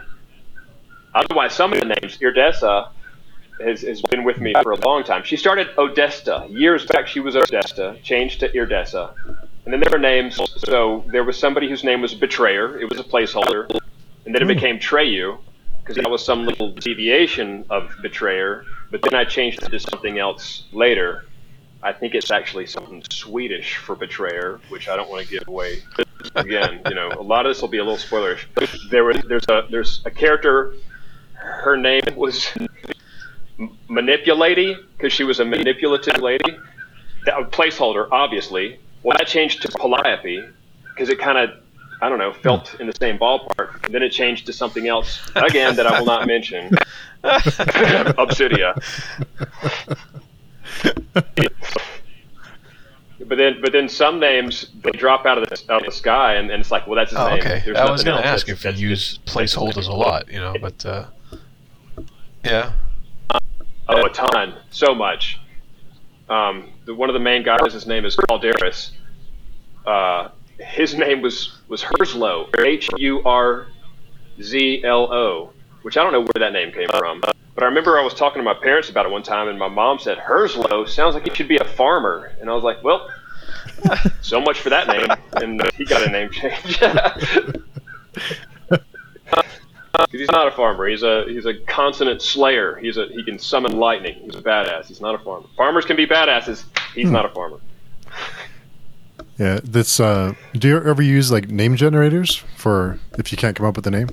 [SPEAKER 2] otherwise, some of the names, Irdessa has, has been with me for a long time. She started Odessa. years back. She was Odessa, changed to Irdessa, and then there were names. So there was somebody whose name was Betrayer. It was a placeholder, and then it hmm. became Treyu because that was some little deviation of Betrayer. But then I changed it to something else later. I think it's actually something Swedish for Betrayer, which I don't want to give away. Again, you know, a lot of this will be a little spoilerish. There was there's a there's a character. Her name was Manipulady because she was a manipulative lady. That placeholder, obviously. Well, that changed to Calliope because it kind of I don't know felt in the same ballpark. And then it changed to something else again that I will not mention. [LAUGHS] Obsidia. But then, but then some names they drop out of the, out of the sky, and, and it's like, well, that's his
[SPEAKER 3] Oh,
[SPEAKER 2] name.
[SPEAKER 3] okay.
[SPEAKER 2] There's
[SPEAKER 3] I was going to ask if you use placeholders a lot, you know, but uh, yeah.
[SPEAKER 2] Oh, a ton, so much. Um, the, one of the main guys, his name is Calderis. uh, his name was was Hurzlo, H U R Z L O, which I don't know where that name came from. But I remember I was talking to my parents about it one time, and my mom said Hurzlo sounds like he should be a farmer, and I was like, well, [LAUGHS] so much for that name, and he got a name change. [LAUGHS] he's not a farmer. He's a he's a consonant slayer. He's a he can summon lightning. He's a badass. He's not a farmer. Farmers can be badasses. He's hmm. not a farmer.
[SPEAKER 1] Yeah, this. Uh, do you ever use like name generators for if you can't come up with a name?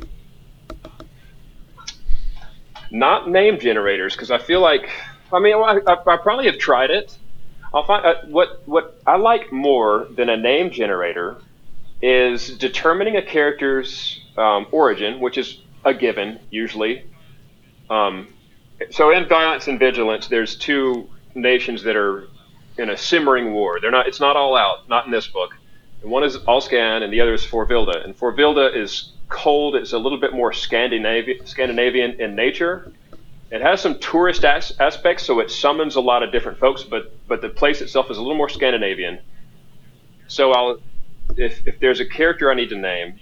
[SPEAKER 2] Not name generators, because I feel like. I mean, I, I, I probably have tried it. I'll find uh, what what I like more than a name generator is determining a character's um, origin, which is a given usually. Um, so in Violence and Vigilance, there's two nations that are in a simmering war. They're not. It's not all out. Not in this book. And one is Alscan, and the other is Forvilda. And Forvilda is cold. It's a little bit more Scandinavian, Scandinavian in nature. It has some tourist as- aspects, so it summons a lot of different folks. But but the place itself is a little more Scandinavian. So I'll, if if there's a character I need to name,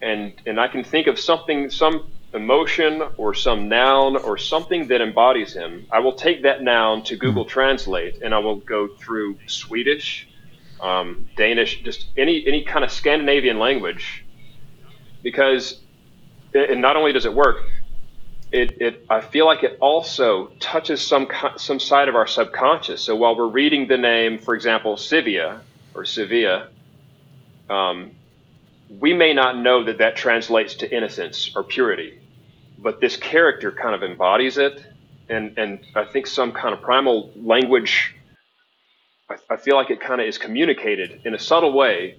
[SPEAKER 2] and and I can think of something, some emotion or some noun or something that embodies him, I will take that noun to Google hmm. Translate and I will go through Swedish, um, Danish, just any any kind of Scandinavian language, because and not only does it work, it, it I feel like it also touches some some side of our subconscious. So while we're reading the name, for example, Sivia or Sevilla, um, we may not know that that translates to innocence or purity, but this character kind of embodies it, and and I think some kind of primal language. I, I feel like it kind of is communicated in a subtle way,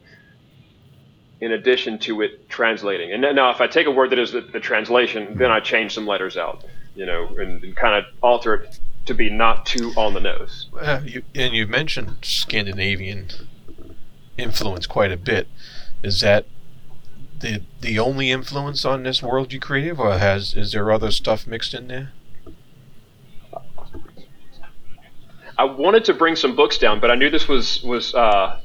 [SPEAKER 2] in addition to it translating. And now, if I take a word that is the, the translation, then I change some letters out, you know, and, and kind of alter it to be not too on the nose.
[SPEAKER 3] Uh, you, and you mentioned Scandinavian influence quite a bit. Is that the the only influence on this world you created, or has is there other stuff mixed in there?
[SPEAKER 2] I wanted to bring some books down, but I knew this was was uh,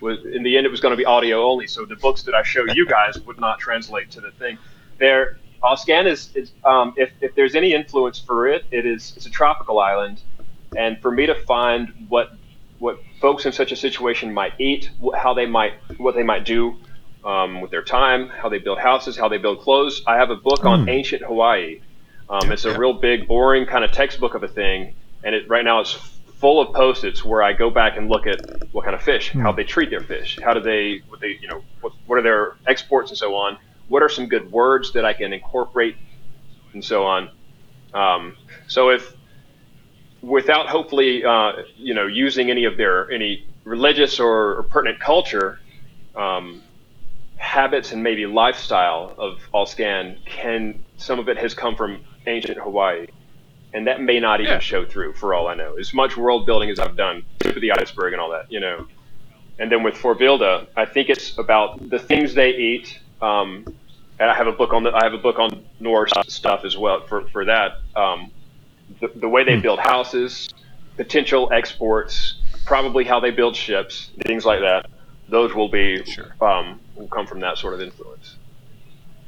[SPEAKER 2] was in the end it was going to be audio only. So the books that I show you guys [LAUGHS] would not translate to the thing. There, Alscan is, is um, if if there's any influence for it, it is it's a tropical island, and for me to find what what folks in such a situation might eat, how they might what they might do, um, with their time, how they build houses, how they build clothes. I have a book mm. on hmm. ancient Hawaii. Um, it's a real big, boring kind of textbook of a thing, and it right now it's full of post-its where I go back and look at what kind of fish, mm. how they treat their fish, how do they, what they, you know, what, what are their exports and so on. What are some good words that I can incorporate, and so on. Um, so if without hopefully, uh, you know, using any of their any religious or, or pertinent culture, um, habits and maybe lifestyle of Alscan can some of it has come from ancient Hawaii, and that may not even yeah. show through for all I know. As much world building as I've done, tip of the iceberg and all that, you know. And then with Forvilda, I think it's about the things they eat. Um, and I have a book on the, I have a book on Norse stuff as well for for that. Um, the, the way they hmm. build houses, potential exports, probably how they build ships, things like that those will be sure. um, will come from that sort of influence.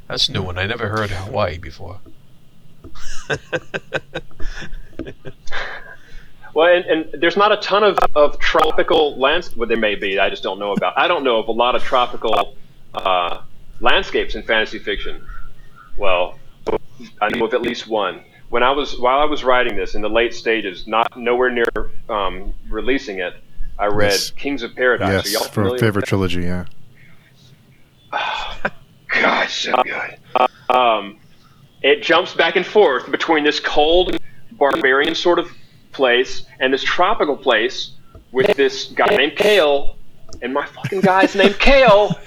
[SPEAKER 3] That's a new one. I never heard Hawaii before. [LAUGHS]
[SPEAKER 2] well, and, and, there's not a ton of, of tropical landscape. Well, there may be. I just don't know about. I don't know of a lot of tropical uh, landscapes in fantasy fiction. Well, I know of at least one. When I was while I was writing this in the late stages, not nowhere near um, releasing it, I read yes. Kings of Paradise.
[SPEAKER 1] Yes, for favorite trilogy, yeah. [SIGHS]
[SPEAKER 2] God, so good. Um, it jumps back and forth between this cold, barbarian sort of place and this tropical place with this guy named Kale. and my fucking guy's named [LAUGHS] Kale.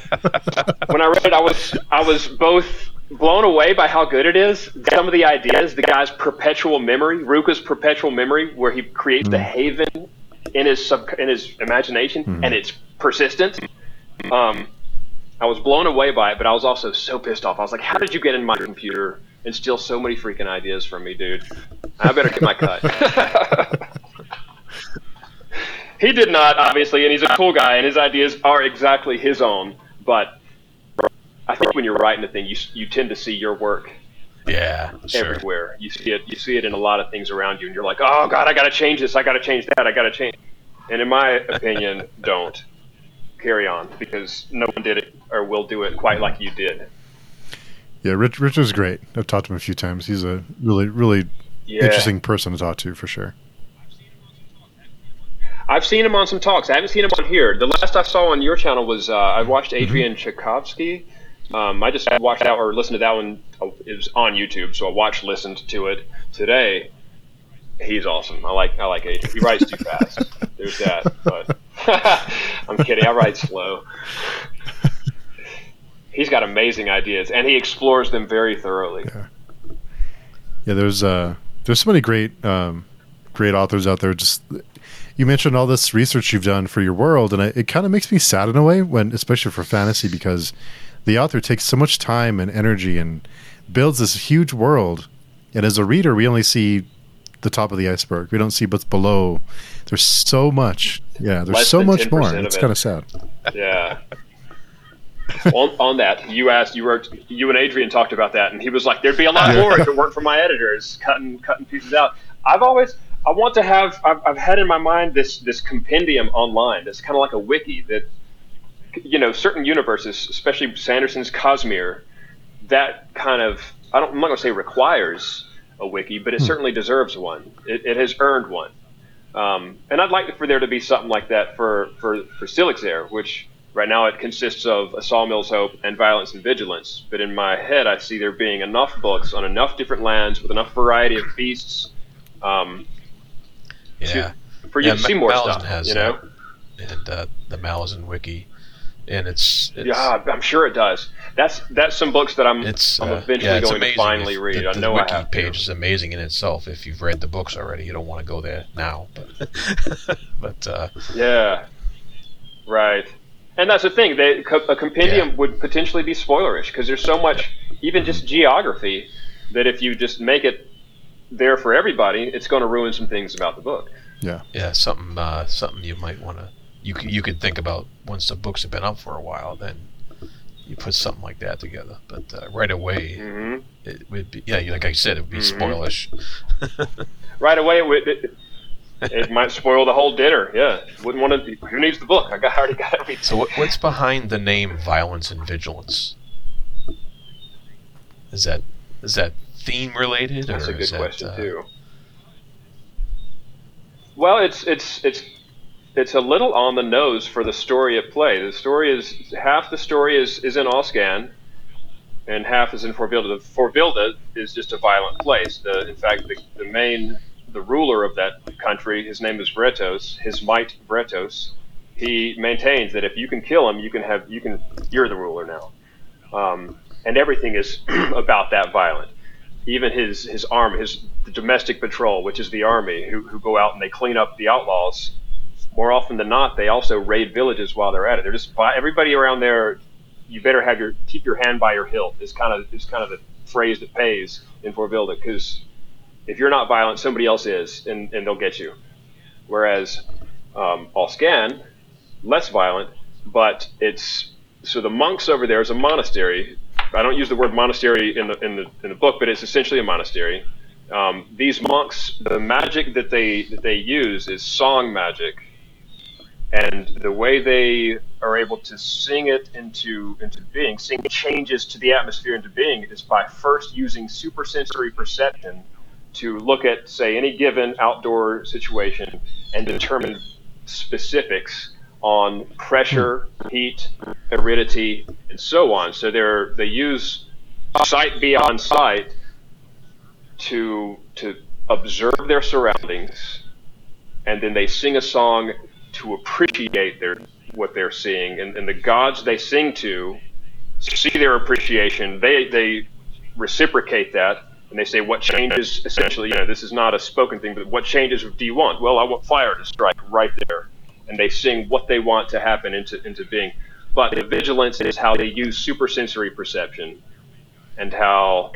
[SPEAKER 2] when I read it, I was I was both blown away by how good it is. Some of the ideas, the guy's perpetual memory, Ruka's perpetual memory, where he creates mm. the haven in his sub in his imagination, mm-hmm. and it's persistent. Um, I was blown away by it, but I was also so pissed off. I was like, "How did you get in my computer and steal so many freaking ideas from me, dude? I better get my cut." [LAUGHS] he did not, obviously, and he's a cool guy, and his ideas are exactly his own. But I think when you're writing a thing, you you tend to see your work
[SPEAKER 3] Yeah, sure.
[SPEAKER 2] everywhere. You see it. You see it in a lot of things around you, and you're like, "Oh God, I got to change this. I got to change that. I got to change." And in my opinion, [LAUGHS] don't carry on because no one did it or will do it quite like you did.
[SPEAKER 1] Yeah, Rich Rich is great. I've talked to him a few times. He's a really really
[SPEAKER 2] Yeah.
[SPEAKER 1] interesting person to talk to for sure.
[SPEAKER 2] I've seen him on some talks. I haven't seen him on here. The last I saw on your channel was uh, I watched
[SPEAKER 1] Mm-hmm.
[SPEAKER 2] Adrian Tchaikovsky. Um, I just watched that or listened to that one. It was on YouTube, so I watched, listened to it today. He's awesome. I like I like Adrian. He writes too fast. [LAUGHS] There's that. But [LAUGHS] I'm kidding. I write slow. He's got amazing ideas, and he explores them very thoroughly.
[SPEAKER 1] Yeah, there's uh there's so many great um great authors out there. Just you mentioned all this research you've done for your world, and it, it kind of makes me sad in a way when, especially for fantasy, because the author takes so much time and energy and builds this huge world, and as a reader, we only see the top of the iceberg. We don't see what's below. There's so much. Yeah, there's
[SPEAKER 2] Less
[SPEAKER 1] so much more. It's
[SPEAKER 2] it.
[SPEAKER 1] kind of sad.
[SPEAKER 2] Yeah. on, on that, you asked, you wrote, you and Adrian talked about that, and he was like, "There'd be a lot more if it weren't for my editors cutting cutting pieces out." I've always, I want to have, I've, I've had in my mind this this compendium online that's kind of like a wiki that, you know, certain universes, especially Sanderson's Cosmere, that kind of, I don't, I'm not going to say requires a wiki, but it certainly deserves one. It, it has earned one. Um, and I'd like for there to be something like that for for for Silixair, which right now it consists of a Sawmill's Hope and Violence and Vigilance. But in my head, I see there being enough books on enough different lands with enough variety of beasts um,
[SPEAKER 3] Yeah,
[SPEAKER 2] for you
[SPEAKER 3] Yeah,
[SPEAKER 2] to see more
[SPEAKER 3] Malazan
[SPEAKER 2] stuff.
[SPEAKER 3] has
[SPEAKER 2] You know,
[SPEAKER 3] and uh, the Malazan wiki, and it's, it's
[SPEAKER 2] yeah, I'm sure it does. That's that's some books that I'm
[SPEAKER 3] It's
[SPEAKER 2] I'm
[SPEAKER 3] uh,
[SPEAKER 2] eventually
[SPEAKER 3] yeah, it's
[SPEAKER 2] going to
[SPEAKER 3] amazing
[SPEAKER 2] finally
[SPEAKER 3] if-
[SPEAKER 2] read.
[SPEAKER 3] The,
[SPEAKER 2] I
[SPEAKER 3] the
[SPEAKER 2] know I
[SPEAKER 3] wiki
[SPEAKER 2] have
[SPEAKER 3] page
[SPEAKER 2] to.
[SPEAKER 3] is amazing in itself. If you've read the books already, you don't want to go there now. But, [LAUGHS] but uh,
[SPEAKER 2] Yeah, right. And that's the thing. They, a compendium
[SPEAKER 3] Yeah.
[SPEAKER 2] would potentially be spoilerish because there's so much, even just geography, that if you just make it there for everybody, it's going to ruin some things about the book.
[SPEAKER 3] Yeah, yeah, something uh, something you might want to you you could think about once the books have been up for a while. Then you put something like that together. But uh, right away,
[SPEAKER 2] hmm
[SPEAKER 3] it would be yeah, like I said, it would be
[SPEAKER 2] Mhm.
[SPEAKER 3] spoilish. [LAUGHS]
[SPEAKER 2] Right away, it, would- it, it might spoil the whole dinner. Yeah, wouldn't want to. Who needs the book? I got I already got everything.
[SPEAKER 3] So what, what's behind the name Violence and Vigilance? Is that is that theme related
[SPEAKER 2] That's
[SPEAKER 3] or
[SPEAKER 2] a
[SPEAKER 3] is
[SPEAKER 2] good
[SPEAKER 3] that,
[SPEAKER 2] question
[SPEAKER 3] uh,
[SPEAKER 2] too. Well, it's it's it's it's a little on the nose for the story at play. The story is half the story is is in Alscan, and half is in Forvilda. The Forvilda is just a violent place. The, in fact, the, the main the ruler of that country, his name is Bretos. His might Bretos. He maintains that if you can kill him, you can have you can you're the ruler now, um, and everything is [CLEARS THROAT] about that violent even his his army, his domestic patrol, which is the army, who, who go out and they clean up the outlaws. More often than not, they also raid villages while they're at it. They're just by, everybody around there. You better have your keep your hand by your hilt. Is kind of is kind of the phrase that pays in Forvilda because if you're not violent, somebody else is, and, and they'll get you. Whereas um, Alscan, less violent, but it's so the monks over there is a monastery I don't use the word monastery in the in the in the book, but it's essentially a monastery. Um, these monks, the magic that they that they use is song magic, and the way they are able to sing it into into being, sing changes to the atmosphere into being, is by first using supersensory perception to look at, say, any given outdoor situation and determine specifics on pressure, heat, aridity, and so on. So they're they use sight beyond sight to to observe their surroundings, and then they sing a song to appreciate their what they're seeing, and, and the gods they sing to see their appreciation. They they reciprocate that. And they say, what changes, essentially, you know, this is not a spoken thing, but what changes do you want? Well, I want fire to strike right there and they sing what they want to happen into into being. But the vigilance is how they use supersensory perception, and how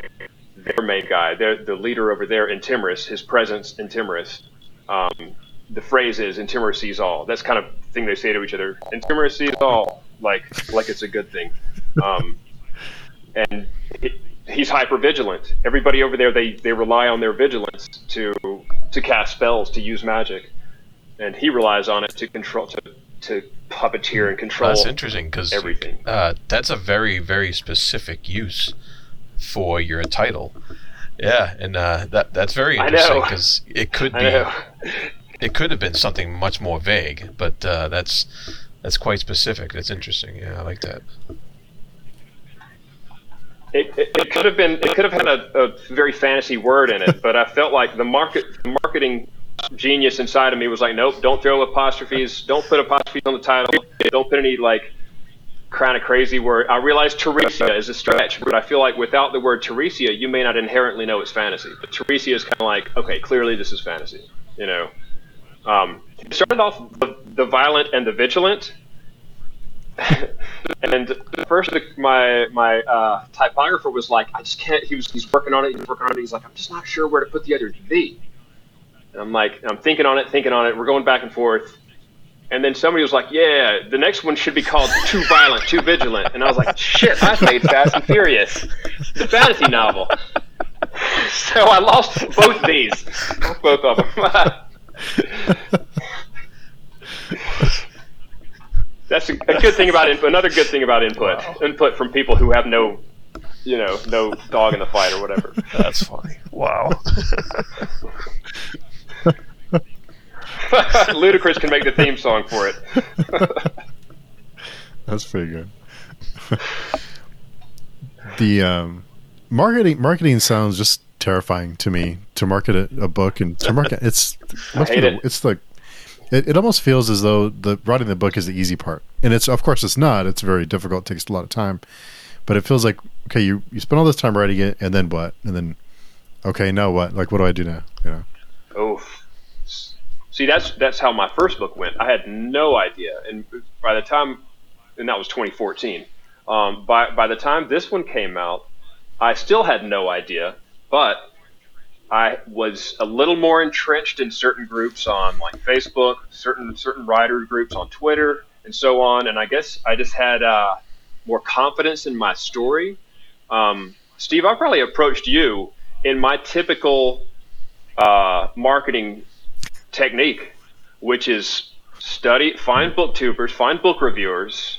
[SPEAKER 2] their main guy, their, the leader over there in Timorous, his presence in Timorous, um, the phrase is "Intimor sees all." That's kind of the thing they say to each other. Intimor sees all, like like it's a good thing. Um, and he, he's hyper vigilant. Everybody over there, they, they rely on their vigilance to to cast spells, to use magic, and he relies on it to control to to puppeteer and control.
[SPEAKER 3] That's interesting because
[SPEAKER 2] everything.
[SPEAKER 3] Uh, that's a very very specific use for your title. Yeah, and uh, that that's very interesting because it could be. It could have been something much more vague, but uh, that's that's quite specific. That's interesting. Yeah, I like that.
[SPEAKER 2] It, it, it could have been. It could have had a, a very fantasy word in it, [LAUGHS] but I felt like the market, the marketing genius inside of me was like, nope, don't throw apostrophes, don't put apostrophes on the title, don't put any like kind of crazy word. I realize Teresia is a stretch, but I feel like without the word Teresia, you may not inherently know it's fantasy. But Teresia is kind of like, okay, clearly this is fantasy. You know, um, started off the, the violent and the vigilant. [LAUGHS] and first, my my uh, typographer was like, "I just can't." He was he's working on it. He's working on it. He's like, "I'm just not sure where to put the other V." And I'm like, I'm thinking on it, thinking on it. We're going back and forth. And then somebody was like, "Yeah, the next one should be called Too Violent, Too Vigilant." And I was like, "Shit, I made Fast and Furious, the fantasy novel." [LAUGHS] so I lost both these, both of them. [LAUGHS] [LAUGHS] That's a, a good thing about input. Another good thing about input. Input from people who have no, you know, no dog in the fight or whatever.
[SPEAKER 3] That's funny. Wow. [LAUGHS]
[SPEAKER 2] Ludacris can make the theme song for it. [LAUGHS]
[SPEAKER 1] That's pretty good. the um, marketing marketing sounds just terrifying to me. To market a, a book and to market it's [LAUGHS]
[SPEAKER 2] hate
[SPEAKER 1] the-
[SPEAKER 2] it.
[SPEAKER 1] it's like it, it almost feels as though the writing the book is the easy part, and it's of course it's not. It's very difficult. It takes a lot of time, but it feels like okay, you you spend all this time writing it, and then what? And then okay, now what? Like what do I do now? You know.
[SPEAKER 2] Oh, see, that's that's how my first book went. I had no idea, and by the time, and that was 2014. Um, by by the time this one came out, I still had no idea, but I was a little more entrenched in certain groups on like Facebook, certain certain writer groups on Twitter, and so on. And I guess I just had uh, more confidence in my story. Um, Steve, I probably approached you in my typical uh, marketing technique, which is study, find booktubers, find book reviewers,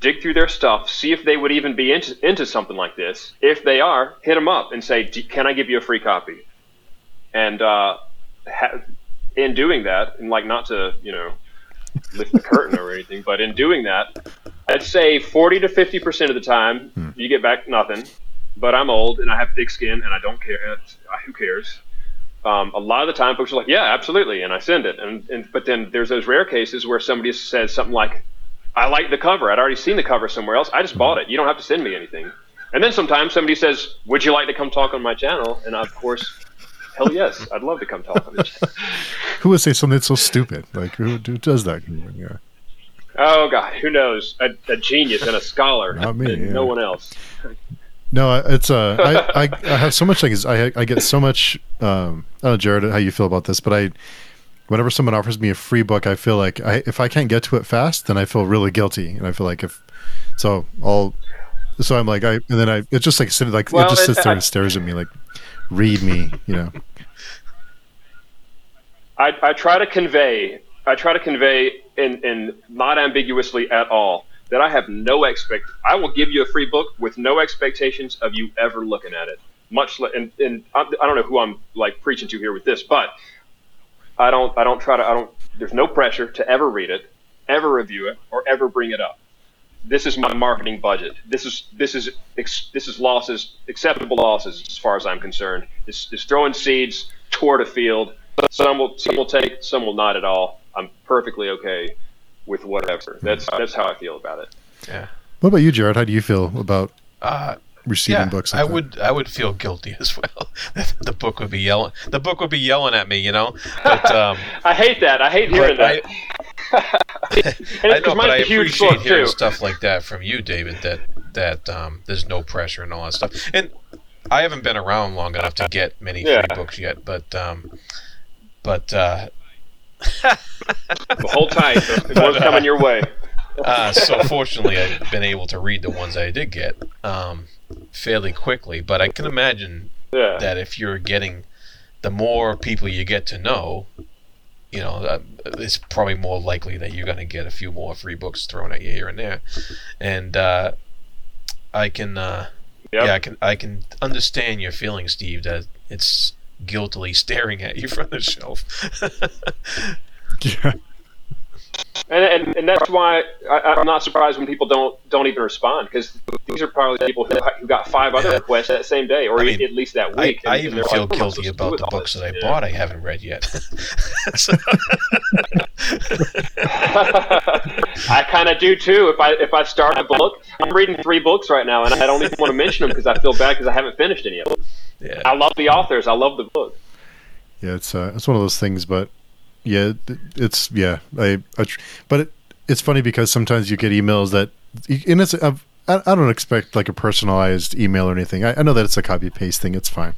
[SPEAKER 2] dig through their stuff, see if they would even be into, into something like this. If they are, hit them up and say, "D- "Can I give you a free copy?" And uh, ha- in doing that, and like not to you know lift the curtain or anything, but in doing that, I'd say forty to fifty percent of the time you get back nothing. But I'm old and I have thick skin and I don't care. Uh, Who cares? um, a lot of the time folks are like, yeah, absolutely, and I send it. And, and but then there's those rare cases where somebody says something like, I like the cover. I'd already seen the cover somewhere else. I just bought it. You don't have to send me anything. And then sometimes somebody says, Would you like to come talk on my channel? And of course, hell yes, I'd love to come talk on channel. [LAUGHS]
[SPEAKER 1] Who would say something so stupid? Like who, who does that? Yeah.
[SPEAKER 2] Oh God, who knows? A, a genius and a scholar,
[SPEAKER 1] Not me,
[SPEAKER 2] and
[SPEAKER 1] yeah.
[SPEAKER 2] no one else.
[SPEAKER 1] No, it's uh, I, [LAUGHS] I, I have so much like I I get so much. Um, I don't know, Jarrod, how you feel about this, but I, whenever someone offers me a free book, I feel like I if I can't get to it fast, then I feel really guilty, and I feel like if so, I'll. So I'm like I, and then I it just like sitting like
[SPEAKER 2] Well,
[SPEAKER 1] it just
[SPEAKER 2] it-
[SPEAKER 1] sits there
[SPEAKER 2] I-
[SPEAKER 1] and stares at me like, read me, you know.
[SPEAKER 2] I, I try to convey I try to convey in, in not ambiguously at all that I have no expect I will give you a free book with no expectations of you ever looking at it. Much le- and, and I, I don't know who I'm like preaching to here with this, but I don't I don't try to I don't there's no pressure to ever read it, ever review it, or ever bring it up. This is my marketing budget. This is this is ex, this is losses acceptable losses as far as I'm concerned. It's, it's throwing seeds toward a field. Some will some will take, some will not at all. I'm perfectly okay with whatever. That's that's how I feel about it.
[SPEAKER 3] Yeah.
[SPEAKER 1] What about you, Jarrod? How do you feel about
[SPEAKER 3] Uh,
[SPEAKER 1] receiving
[SPEAKER 3] yeah,
[SPEAKER 1] books? Like
[SPEAKER 3] I
[SPEAKER 1] that?
[SPEAKER 3] would. I would feel guilty as well. [LAUGHS] the book would be yelling. The book would be yelling at me, you know. But [LAUGHS] um,
[SPEAKER 2] I hate that. I hate hearing
[SPEAKER 3] but I, [LAUGHS]
[SPEAKER 2] that. and
[SPEAKER 3] I
[SPEAKER 2] it's
[SPEAKER 3] know,
[SPEAKER 2] 'cause
[SPEAKER 3] but
[SPEAKER 2] mine's
[SPEAKER 3] I
[SPEAKER 2] a huge
[SPEAKER 3] appreciate hearing
[SPEAKER 2] too.
[SPEAKER 3] stuff like that from you, David. That that um, there's no pressure and all that stuff. And I haven't been around long enough to get many
[SPEAKER 2] Yeah.
[SPEAKER 3] free books yet, but um, but uh,
[SPEAKER 2] Hold tight. One's coming your way.
[SPEAKER 3] Uh, so fortunately, I've been able to read the ones I did get um, fairly quickly. But I can imagine
[SPEAKER 2] Yeah.
[SPEAKER 3] that if you're getting the more people you get to know, you know, uh, it's probably more likely that you're going to get a few more free books thrown at you here and there. And uh, I can, uh,
[SPEAKER 2] Yep.
[SPEAKER 3] yeah, I can, I can understand your feeling, Steve. That it's guiltily [LAUGHS] staring at you from the shelf. [LAUGHS]
[SPEAKER 1] Yeah.
[SPEAKER 2] And, and, and that's why I, I'm not surprised when people don't don't even respond because these are probably people who, who got five other
[SPEAKER 3] Yeah.
[SPEAKER 2] requests that same day or
[SPEAKER 3] I mean,
[SPEAKER 2] at least that week.
[SPEAKER 3] I
[SPEAKER 2] and- and
[SPEAKER 3] even feel
[SPEAKER 2] like, "What am I
[SPEAKER 3] guilty
[SPEAKER 2] supposed to do
[SPEAKER 3] about the books
[SPEAKER 2] this?"
[SPEAKER 3] that I
[SPEAKER 2] Yeah.
[SPEAKER 3] bought. I haven't read yet. [LAUGHS]
[SPEAKER 2] I kind of do too. If I if I start a book, I'm reading three books right now, and I don't even want to mention them because I feel bad because I haven't finished any of them.
[SPEAKER 3] yeah.
[SPEAKER 2] I love the authors. I love the book.
[SPEAKER 1] Yeah, it's uh, it's one of those things, but yeah, it's yeah. I, I but it, it's funny because sometimes you get emails that, and it's I've, I I don't expect like a personalized email or anything. I, I know that it's a copy paste thing. It's fine,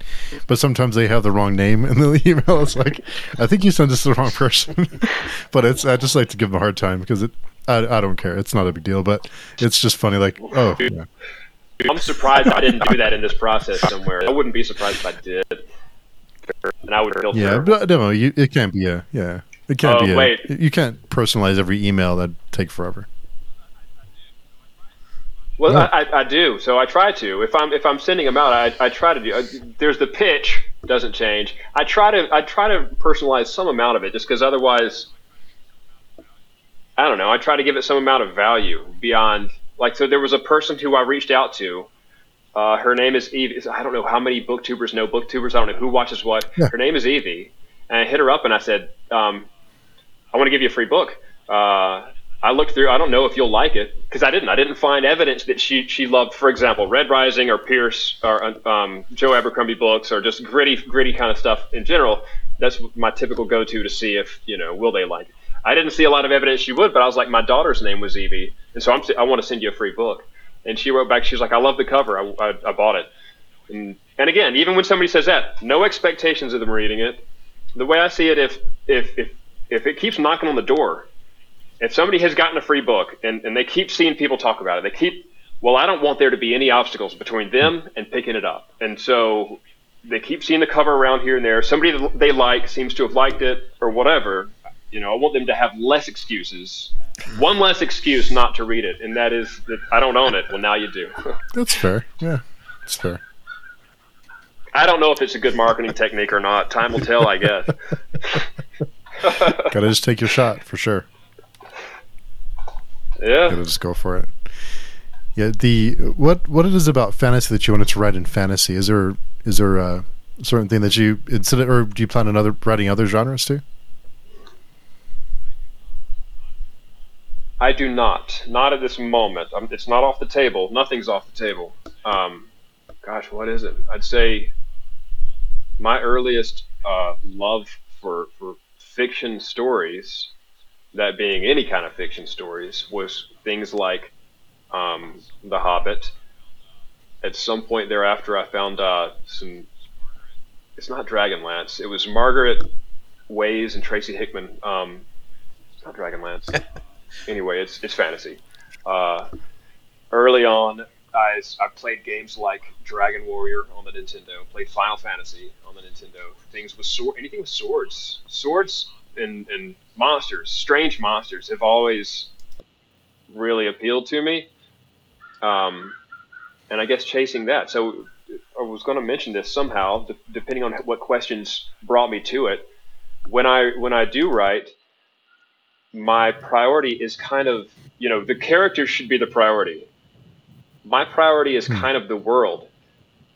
[SPEAKER 1] but sometimes they have the wrong name in the [LAUGHS] email. It's like I think you sent this to the wrong person. [LAUGHS] but it's I just like to give them a hard time because it I, I don't care. It's not a big deal, but it's just funny. Like oh yeah.
[SPEAKER 2] I'm surprised I didn't do that in this process somewhere. I wouldn't be surprised if I did, and I would feel
[SPEAKER 1] Yeah, but no, you, it can't be a yeah. It can't
[SPEAKER 2] Oh,
[SPEAKER 1] be. A,
[SPEAKER 2] wait.
[SPEAKER 1] You can't personalize every email. That'd take forever.
[SPEAKER 2] Well,
[SPEAKER 1] No.
[SPEAKER 2] I, I, I do. So I try to. If I'm if I'm sending them out, I, I try to do. I, there's the pitch doesn't change. I try to I try to personalize some amount of it, just because otherwise, I don't know. I try to give it some amount of value beyond like. So there was a person who I reached out to. Uh, her name is Evie. I don't know how many booktubers know booktubers. I don't know who watches what.
[SPEAKER 1] Yeah.
[SPEAKER 2] Her name is Evie, and I hit her up and I said, um, "I want to give you a free book." Uh, I looked through. I don't know if you'll like it because I didn't. I didn't find evidence that she she loved, for example, Red Rising or Pierce or um, Joe Abercrombie books or just gritty gritty kind of stuff in general. That's my typical go to to see if you know will they like it. I didn't see a lot of evidence she would, but I was like, my daughter's name was Evie, and so I'm I want to send you a free book. And she wrote back. She was like, I love the cover. I, I, I bought it. And, and again, even when somebody says that, no expectations of them reading it. The way I see it, if if if if it keeps knocking on the door, if somebody has gotten a free book and, and they keep seeing people talk about it, they keep, well, I don't want there to be any obstacles between them and picking it up. And so they keep seeing the cover around here and there. Somebody they like seems to have liked it or whatever. You know, I want them to have less excuses, one less excuse not to read it, and that is that I don't own it. Well, now you do. [LAUGHS]
[SPEAKER 1] That's fair. Yeah, it's fair.
[SPEAKER 2] I don't know if it's a good marketing technique or not. Time will tell, I guess. [LAUGHS]
[SPEAKER 1] Gotta just take your shot for sure.
[SPEAKER 2] yeah.
[SPEAKER 1] Gotta just go for it. Yeah. The what what it is about fantasy that you wanted to write in fantasy? Is there is there a certain thing that you instead or do you plan on other writing other genres too?
[SPEAKER 2] I do not. Not at this moment. It's not off the table. Nothing's off the table. Um, gosh, what is it? I'd say my earliest uh, love for, for fiction stories, that being any kind of fiction stories, was things like um, The Hobbit. At some point thereafter, I found uh, some. It's not Dragonlance. It was Margaret Weis and Tracy Hickman. Um, it's not Dragonlance [LAUGHS] anyway, it's it's fantasy. Uh, early on, I, I played games like Dragon Warrior on the Nintendo, played Final Fantasy on the Nintendo. Things with sword, anything with swords, swords and, and monsters, strange monsters, have always really appealed to me. Um, and I guess chasing that. So I was going to mention this somehow, de- depending on what questions brought me to it. When I when I do write, my priority is kind of you know the character should be the priority. My priority is kind of the world.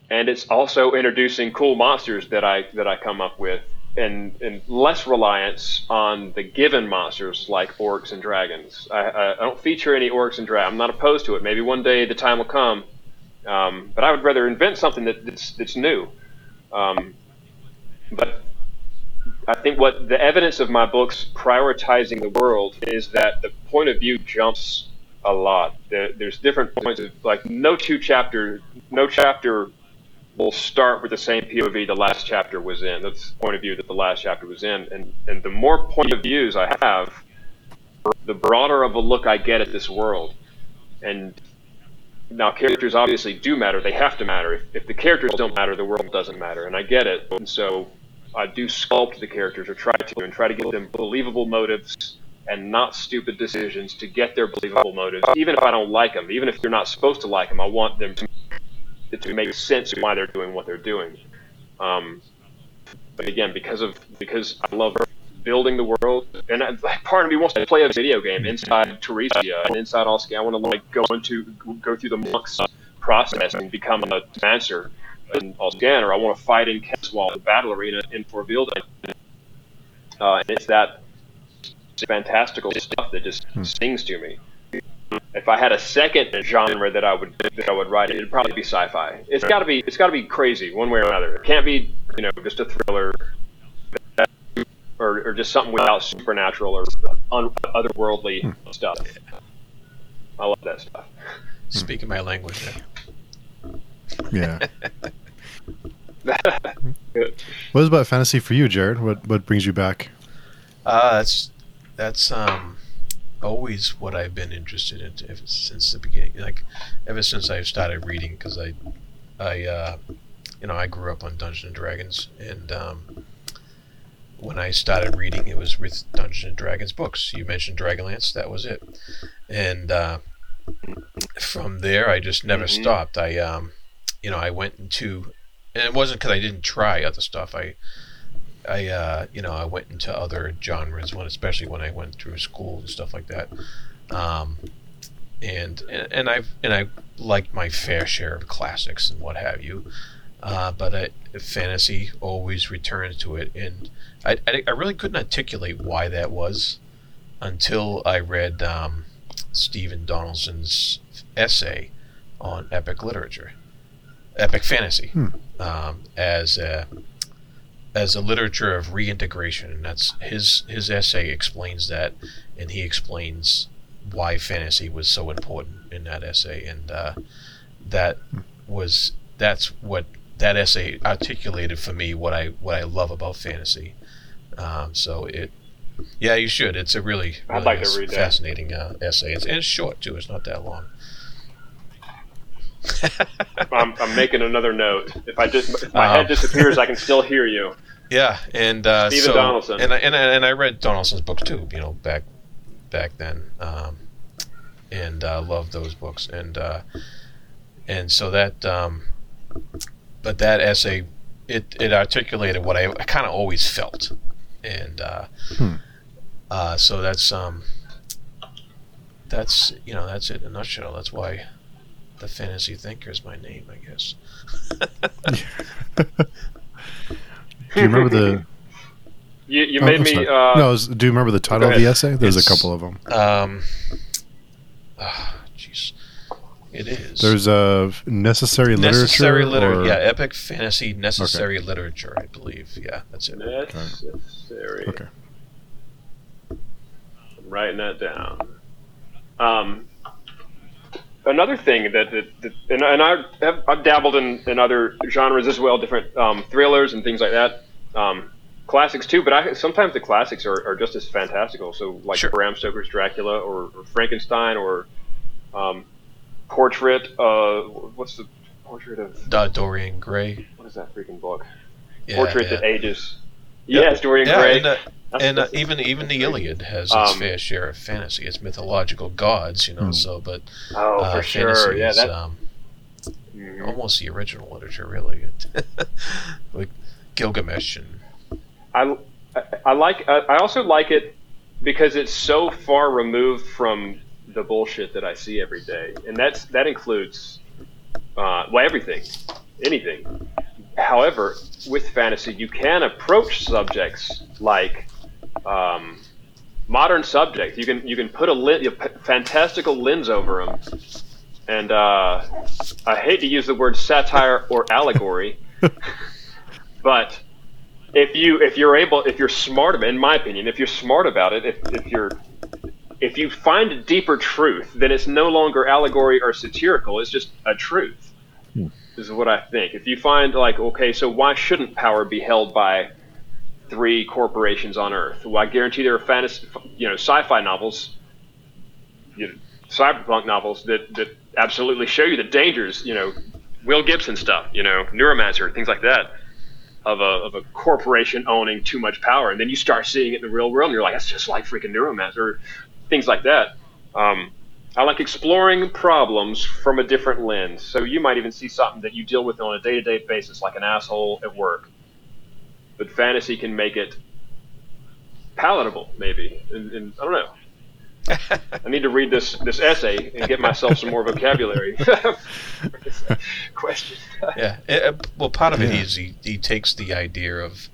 [SPEAKER 2] And it's also introducing cool monsters that i that i come up with and and less reliance on the given monsters like orcs and dragons. I i, I don't feature any orcs and dragons i'm not opposed to it. Maybe one day the time will come um, but i would rather invent something that, that's that's new. Um, but I think what the evidence of my books prioritizing the world is that the point of view jumps a lot. There, there's different points of like no two chapter, no chapter will start with the same POV the last chapter was in. That's the point of view that the last chapter was in. And and the more point of views I have, the broader of a look I get at this world. And now characters obviously do matter. They have to matter. If, if the characters don't matter, the world doesn't matter. And I get it. And so I do sculpt the characters or try to and try to give them believable motives and not stupid decisions to get their believable motives, even if I don't like them, even if you're not supposed to like them. I want them to to make sense of why they're doing what they're doing. Um, but again, because of because I love building the world, and I, part of me wants to play a video game inside Teresia and inside Allsky. I want to like go into go through the monk's process and become a dancer in Alscan, or I want to fight in Keswall, the battle arena in Forvilda. Uh, and it's that fantastical stuff that just hmm. stings to me if I had a second genre that I would that I would write, it'd probably be sci-fi. It's got to be it's got to be crazy one way or another. It can't be you know just a thriller or, or just something without supernatural or un- otherworldly hmm. stuff. I love that stuff.
[SPEAKER 3] Speaking my language.
[SPEAKER 1] Yeah. [LAUGHS] what is about fantasy for you, Jarrod? What what brings you back?
[SPEAKER 3] Uh, that's that's um always what I've been interested in ever since the beginning. Like ever since I started reading, because I, I, uh, you know, I grew up on Dungeons and Dragons, and um, when I started reading, it was with Dungeons and Dragons books. You mentioned Dragonlance, that was it, and uh, from there, I just never mm-hmm. stopped. I, um, you know, I went into, and it wasn't because I didn't try other stuff. I I uh, you know I went into other genres when especially when I went through school and stuff like that. Um, and and I and I liked my fair share of classics and what have you. Uh, but I, fantasy always returns to it, and I, I, I, really couldn't articulate why that was until I read um, Stephen Donaldson's essay on epic literature, epic fantasy, hmm. um, as a as a literature of reintegration, and that's his his essay explains that, and he explains why fantasy was so important in that essay, and uh, that was that's what that essay articulated for me what I what I love about fantasy. Um, so it, yeah, you should. It's a really, really I'd like to read fascinating uh, essay. It's, and it's short too. It's not that long.
[SPEAKER 2] I'm, I'm, making another note. If I just if my um, head disappears, I can still hear you.
[SPEAKER 3] Yeah, and uh,
[SPEAKER 2] Stephen
[SPEAKER 3] so,
[SPEAKER 2] Donaldson,
[SPEAKER 3] and I, and I, and I read Donaldson's books too. You know, back back then, um, and uh, loved those books, and uh, and so that, um, but that essay, it it articulated what I, I kind of always felt, and uh, hmm. uh, so that's um, that's you know that's it in a nutshell. That's why the fantasy thinker is my name, I guess.
[SPEAKER 1] do you remember the? [LAUGHS]
[SPEAKER 2] You, you oh, made me.
[SPEAKER 1] Uh, no, was, do you remember the title of the essay? There's it's, a couple of them.
[SPEAKER 3] Um. Jeez. Oh, it is.
[SPEAKER 1] There's a necessary literature.
[SPEAKER 3] Necessary literature. Yeah, epic fantasy necessary okay. literature. I believe. Yeah, that's it.
[SPEAKER 2] Necessary. Okay. I'm writing that down. Um, another thing that, that, that and, and I have I've dabbled in, in other genres as well, different um, thrillers and things like that. Um, classics too, but I sometimes the classics are, are just as fantastical. So like sure. Bram Stoker's Dracula or, or Frankenstein or um, Portrait. Uh, what's the portrait of
[SPEAKER 3] uh, Dorian Gray?
[SPEAKER 2] What is that freaking book? Yeah, portrait yeah. that ages. Yes, Dorian yeah, Gray.
[SPEAKER 3] And, uh, and uh, even even the Iliad has its um, fair share of fantasy. It's mythological gods, you know. Mm. So, but
[SPEAKER 2] oh, uh, for sure, yeah,
[SPEAKER 3] that, um, mm-hmm. almost the original literature, really. [LAUGHS] like Gilgamesh and
[SPEAKER 2] I, I like. I also like it because it's so far removed from the bullshit that I see every day, and that's that includes uh, well everything, anything. However, with fantasy, you can approach subjects like um, modern subject. You can you can put a, a fantastical lens over them, and uh, I hate to use the word satire or allegory, [LAUGHS] but if you if you're able if you're smart about in my opinion if you're smart about it if, if you're if you find a deeper truth then it's no longer allegory or satirical it's just a truth hmm. is what I think. If you find like, okay, so why shouldn't power be held by three corporations on Earth? Well, I guarantee there are fantasy, you know, sci-fi novels, you know, cyberpunk novels that that absolutely show you the dangers. You know, Will Gibson stuff, you know, Neuromancer, things like that. Of a, of a corporation owning too much power, and then you start seeing it in the real world, and you're like, that's just like freaking Neuromancer, things like that. Um, I like exploring problems from a different lens. So you might even see something that you deal with on a day to day basis, like an asshole at work. But fantasy can make it palatable, maybe. And, and I don't know. [LAUGHS] I need to read this this essay and get myself some more vocabulary. [LAUGHS] [LAUGHS] Question.
[SPEAKER 3] yeah. It, uh, well, part of it
[SPEAKER 1] Yeah.
[SPEAKER 3] is he, he takes the idea of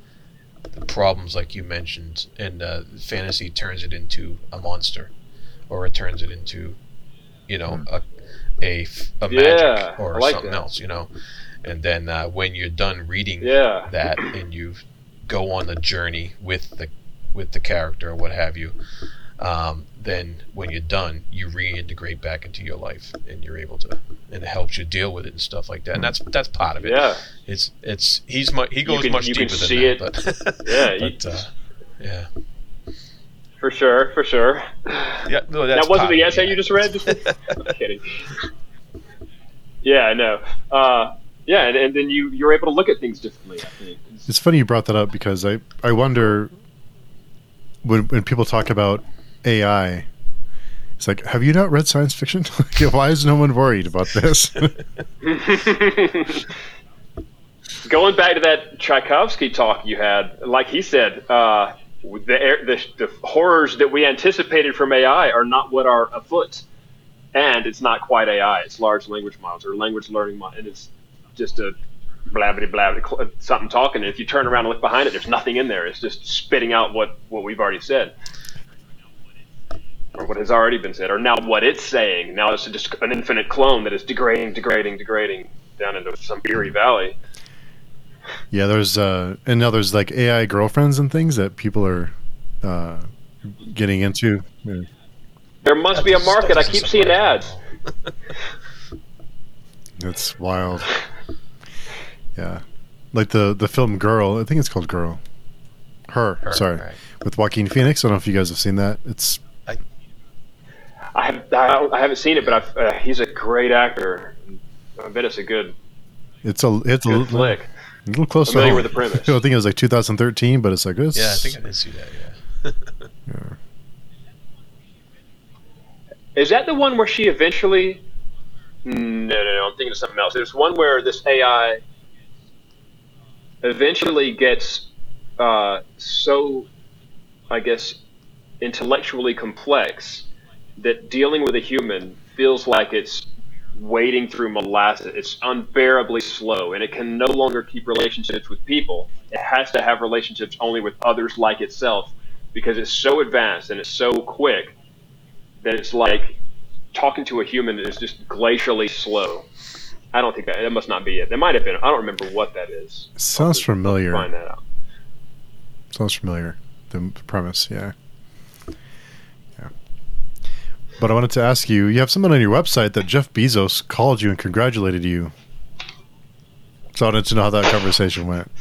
[SPEAKER 3] the problems, like you mentioned, and uh, fantasy turns it into a monster, or it turns it into, you know, a a, f- a
[SPEAKER 2] Yeah,
[SPEAKER 3] magic or
[SPEAKER 2] like
[SPEAKER 3] something
[SPEAKER 2] that.
[SPEAKER 3] else, you know. And then uh, when you're done reading
[SPEAKER 2] Yeah.
[SPEAKER 3] that and you go on the journey with the with the character or what have you um, then when you're done you reintegrate back into your life and you're able to and it helps you deal with it and stuff like that and that's that's part of it
[SPEAKER 2] Yeah.
[SPEAKER 3] it's it's he's mu- he goes
[SPEAKER 2] can-
[SPEAKER 3] much deeper than that but [LAUGHS]
[SPEAKER 2] Yeah, [LAUGHS]
[SPEAKER 3] but uh, yeah
[SPEAKER 2] For sure. For sure.
[SPEAKER 3] yeah no, that's
[SPEAKER 2] that wasn't the essay
[SPEAKER 3] yeah.
[SPEAKER 2] you just read. [LAUGHS] I'm kidding. Yeah, I know. Uh, yeah, and, and then you you're able to look at things differently. I think.
[SPEAKER 1] It's funny you brought that up because I, I wonder when when people talk about AI, it's like, have you not read science fiction? [LAUGHS] Why is no one worried about this? [LAUGHS]
[SPEAKER 2] Going back to that Tchaikovsky talk you had, like he said, uh, the, the the horrors that we anticipated from AI are not what are afoot, and it's not quite AI. It's large language models or language learning model, and it's just a blabbity blabbity cl- something talking. And if you turn around and look behind it, there's nothing in there. It's just spitting out what what we've already said. Or what has already been said, or now what it's saying. Now it's just an infinite clone that is degrading, degrading, degrading down into some eerie valley.
[SPEAKER 1] yeah, there's uh, and now there's like AI girlfriends and things that people are uh, getting into. Yeah.
[SPEAKER 2] There must be a market. I keep seeing ads.
[SPEAKER 1] It's wild. [LAUGHS] Yeah, like the the film Girl. I think it's called Girl. Her,
[SPEAKER 3] Her,
[SPEAKER 1] sorry,
[SPEAKER 3] right.
[SPEAKER 1] with Joaquin Phoenix. I don't know if you guys have seen that. It's
[SPEAKER 2] I, have, I, don't- I haven't seen it, but I've, uh, he's a great actor. I bet it's a good,
[SPEAKER 1] it's a it's a little,
[SPEAKER 2] flick.
[SPEAKER 1] a little close
[SPEAKER 2] Familiar
[SPEAKER 1] to
[SPEAKER 2] with the premise. [LAUGHS]
[SPEAKER 1] I think it was like 2013, but it's like this.
[SPEAKER 3] yeah i think i did see that yeah
[SPEAKER 1] yeah. [LAUGHS]
[SPEAKER 2] Is that the one where she eventually? No, no, no. I'm thinking of something else. There's one where this AI eventually gets uh, so, I guess, intellectually complex that dealing with a human feels like it's wading through molasses. It's unbearably slow, and it can no longer keep relationships with people. It has to have relationships only with others like itself because it's so advanced and it's so quick that it's like talking to a human is just glacially slow. I don't think that that must not be it. That might have been. I don't remember what that is.
[SPEAKER 1] Sounds familiar.
[SPEAKER 2] Find that out.
[SPEAKER 1] Sounds familiar. The premise, yeah. Yeah. But I wanted to ask you, you have something on your website that Jeff Bezos called you and congratulated you. So I wanted to know how that conversation went.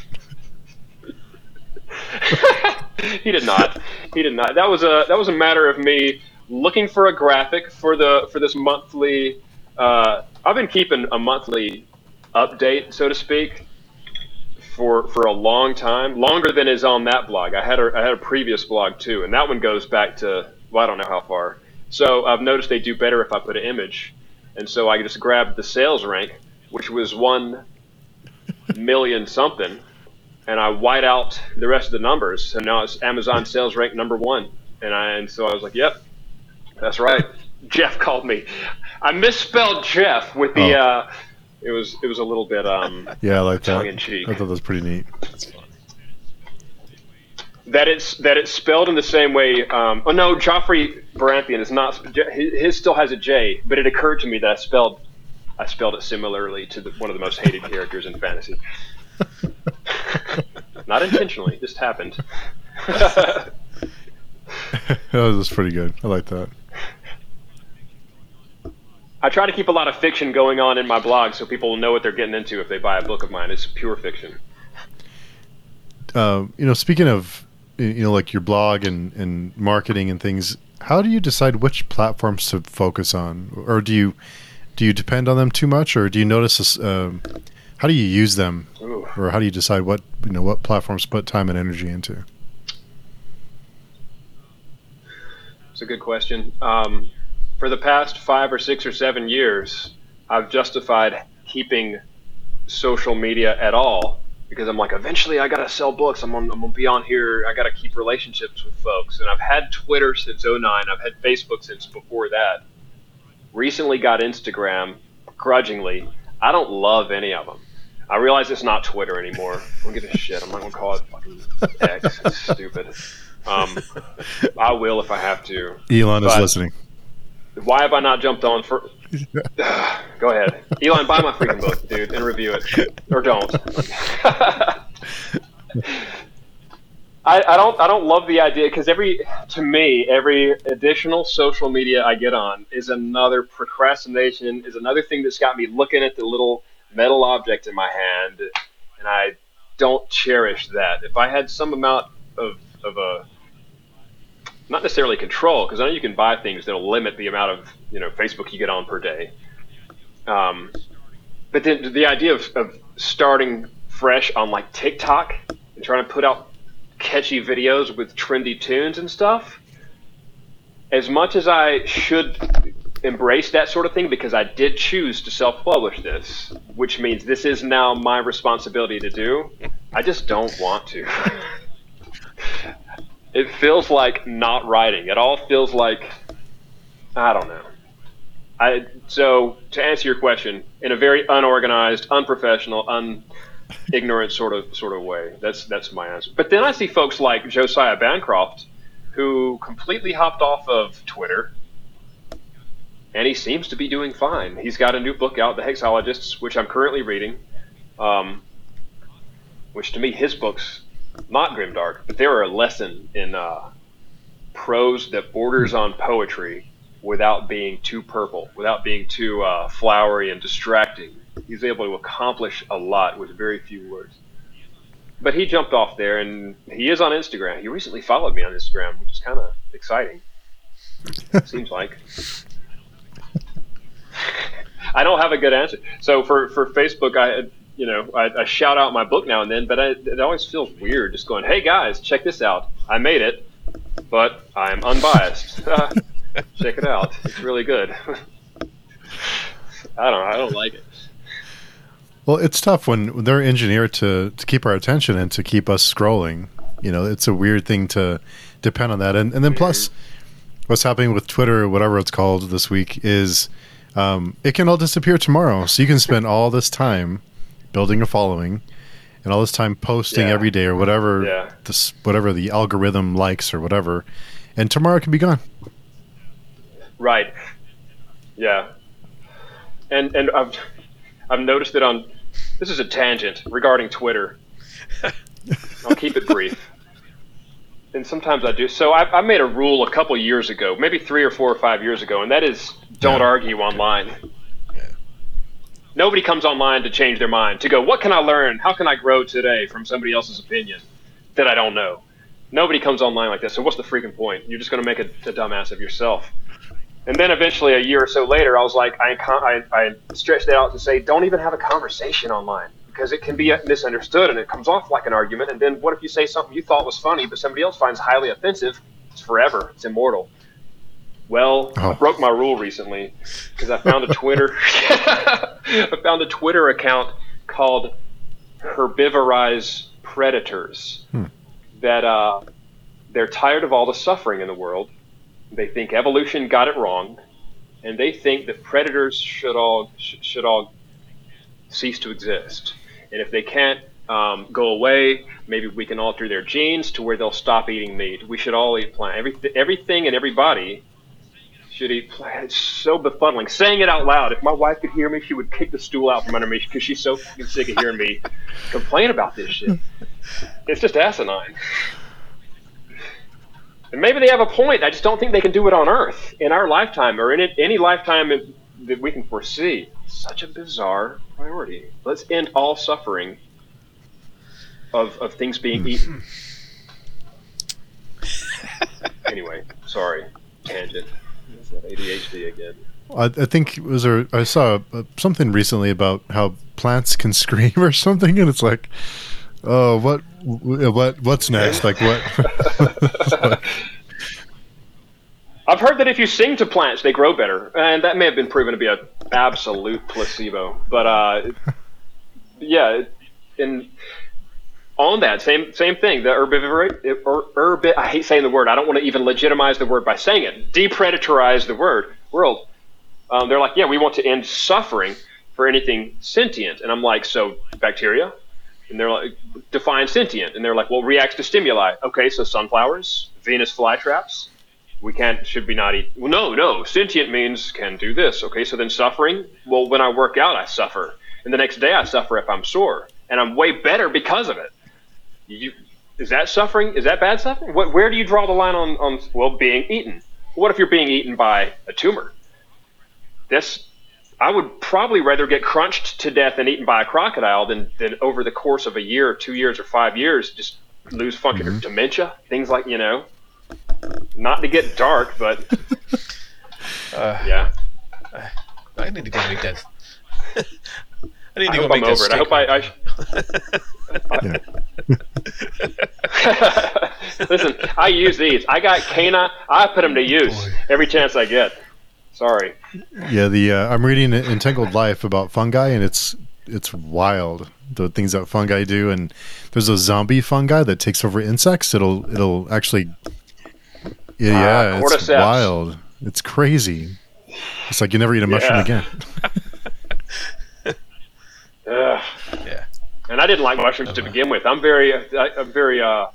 [SPEAKER 1] [LAUGHS]
[SPEAKER 2] he did not. He did not. That was a that was a matter of me looking for a graphic for the for this monthly. Uh, I've been keeping a monthly update, so to speak, for for a long time, longer than is on that blog. I had a I had a previous blog too, and that one goes back to well, I don't know how far. So I've noticed they do better if I put an image, and so I just grabbed the sales rank, which was one million something, and I white out the rest of the numbers. So now it's Amazon sales rank number one, and I and so I was like, yep, that's right. Jeff called me. I misspelled Jeff with the.
[SPEAKER 1] Oh.
[SPEAKER 2] Uh, it was it was a little bit um,
[SPEAKER 1] Yeah, I like that.
[SPEAKER 2] in cheek.
[SPEAKER 1] I thought that was pretty neat.
[SPEAKER 3] that's funny
[SPEAKER 2] that it's that it's spelled in the same way. Um, oh no, Joffrey Baratheon is not. His, his still has a J, but it occurred to me that I spelled I spelled it similarly to the, one of the most hated characters in fantasy. [LAUGHS] not intentionally, it just happened. [LAUGHS]
[SPEAKER 1] that was pretty good. I like that.
[SPEAKER 2] I try to keep a lot of fiction going on in my blog so people will know what they're getting into if they buy a book of mine. It's pure fiction.
[SPEAKER 1] Uh, you know, speaking of you know, like your blog and and marketing and things, how do you decide which platforms to focus on, or do you do you depend on them too much, or do you notice this? Um, how do you use them,
[SPEAKER 2] Ooh.
[SPEAKER 1] or how do you decide what you know what platforms to put time and energy into?
[SPEAKER 2] It's a good question. Um, for the past five or six or seven years, I've justified keeping social media at all because I'm like, eventually I gotta sell books. I'm, on, I'm gonna be on here. I gotta keep relationships with folks. And I've had Twitter since 09. I've had Facebook since before that. Recently got Instagram, grudgingly. I don't love any of them. I realize it's not Twitter anymore. Don't give a shit. I'm not gonna call it fucking X. It's stupid. Um, I will if I have to.
[SPEAKER 1] Elon is listening.
[SPEAKER 2] Why have I not jumped on for? [LAUGHS] [SIGHS] Go ahead, Elon. Buy my freaking book, dude, and review it, or don't. [LAUGHS] I, I don't. I don't love the idea because every, to me, every additional social media I get on is another procrastination. Is another thing that's got me looking at the little metal object in my hand, and I don't cherish that. If I had some amount of of a not necessarily control, because I know you can buy things that'll limit the amount of you know Facebook you get on per day. Um, but then the idea of, of starting fresh on like TikTok and trying to put out catchy videos with trendy tunes and stuff. As much as I should embrace that sort of thing because I did choose to self-publish this, which means this is now my responsibility to do. I just don't want to. [LAUGHS] it feels like not writing. It all feels like I don't know. I so to answer your question in a very unorganized, unprofessional, un ignorant sort of sort of way. That's that's my answer. But then I see folks like Josiah Bancroft who completely hopped off of Twitter and he seems to be doing fine. He's got a new book out, The Hexologists, which I'm currently reading. Um, which to me, his books, not grimdark, but they're a lesson in uh, prose that borders on poetry without being too purple, without being too uh, flowery and distracting. He's able to accomplish a lot with very few words. But he jumped off there, and he is on Instagram. He recently followed me on Instagram, which is kind of exciting. [LAUGHS] Seems like. I don't have a good answer. So for, for Facebook, I you know I, I shout out my book now and then, but I, it always feels weird just going, "Hey guys, check this out! I made it, but I'm unbiased. [LAUGHS] check it out. It's really good." [LAUGHS] I don't know. I don't like it.
[SPEAKER 1] Well, it's tough when when they're engineered to to keep our attention and to keep us scrolling. You know, it's a weird thing to depend on that. And and then plus, what's happening with Twitter or whatever it's called this week is um, it can all disappear tomorrow. So you can spend all this time building a following and all this time posting
[SPEAKER 2] Yeah.
[SPEAKER 1] every day or whatever
[SPEAKER 2] Yeah.
[SPEAKER 1] this whatever the algorithm likes or whatever, and tomorrow it can be gone.
[SPEAKER 2] Right. Yeah. And and I've I've noticed that on this is a tangent regarding Twitter. [LAUGHS] I'll keep it brief. And sometimes I do. So I, I made a rule a couple years ago, maybe three or four or five years ago, and that is don't
[SPEAKER 1] Yeah.
[SPEAKER 2] argue online. Nobody comes online to change their mind, to go, what can I learn? How can I grow today from somebody else's opinion that I don't know? Nobody comes online like that. So what's the freaking point? You're just going to make a, a dumbass of yourself. And then eventually, a year or so later, I was like, I, I, I stretched it out to say, don't even have a conversation online because it can be misunderstood and it comes off like an argument. And then what if you say something you thought was funny, but somebody else finds highly offensive? It's forever. It's immortal. Well, I
[SPEAKER 1] Oh.
[SPEAKER 2] broke my rule recently because I found a Twitter. [LAUGHS] [LAUGHS] I found a Twitter account called Herbivorize Predators.
[SPEAKER 1] Hmm.
[SPEAKER 2] That uh, they're tired of all the suffering in the world. They think evolution got it wrong, and they think that predators should all sh- should all cease to exist. And if they can't um, go away, maybe we can alter their genes to where they'll stop eating meat. We should all eat plant. Every, everything and everybody eat plant. It's so befuddling. Saying it out loud. If my wife could hear me, she would kick the stool out from under me because she's so fucking sick of hearing me complain about this shit. It's just asinine. And maybe they have a point. I just don't think they can do it on Earth in our lifetime or in it, any lifetime that we can foresee. Such a bizarre priority. Let's end all suffering of, of things being
[SPEAKER 1] Hmm.
[SPEAKER 2] eaten. anyway, sorry, tangent. It's that ADHD again.
[SPEAKER 1] I, I think was there. I saw uh, something recently about how plants can [LAUGHS] scream or something, and it's like, oh, what, what, what's next? Like what? [LAUGHS]
[SPEAKER 2] I've heard that if you sing to plants, they grow better, and that may have been proven to be an absolute placebo. But uh, yeah, in on that. Same same thing, the herbivore, or herbi, I hate saying the word. I don't want to even legitimize the word by saying it. Depredatorize the word. World. Um, they're like, yeah, we want to end suffering for anything sentient, and I'm like, so bacteria, and they're like, define sentient, and they're like, well, reacts to stimuli. Okay, so sunflowers, Venus flytraps. We can't should be not eat well, no no. Sentient means can do this. Okay so then suffering well when i work out i suffer. And the next day i suffer if i'm sore. And i'm way better because of it you, is that suffering is that bad suffering what, where do you draw the line on, on well being eaten what if you're being eaten by a tumor this i would probably rather get crunched to death and eaten by a crocodile than, than over the course of a year or two years or five years just lose function or dementia things like you know not to get dark, but [LAUGHS]
[SPEAKER 3] Uh,
[SPEAKER 2] yeah.
[SPEAKER 3] I need to go make that. [LAUGHS] I need
[SPEAKER 2] I
[SPEAKER 3] to go
[SPEAKER 2] I'm
[SPEAKER 3] make
[SPEAKER 2] over it.
[SPEAKER 3] that
[SPEAKER 2] I hope I. I [LAUGHS] [LAUGHS] Listen, I use these. I got canine. I put them to use
[SPEAKER 3] boy.
[SPEAKER 2] every chance I get. Sorry.
[SPEAKER 1] yeah, the uh, I'm reading Entangled Life about fungi, and it's it's wild the things that fungi do. And there's a zombie fungi that takes over insects. It'll it'll actually yeah, yeah it's wild. It's crazy. It's like you never eat a mushroom
[SPEAKER 2] Yeah.
[SPEAKER 1] again. [LAUGHS]
[SPEAKER 3] Yeah.
[SPEAKER 2] And I didn't like mushrooms to begin with. I'm very, I, I'm very uh,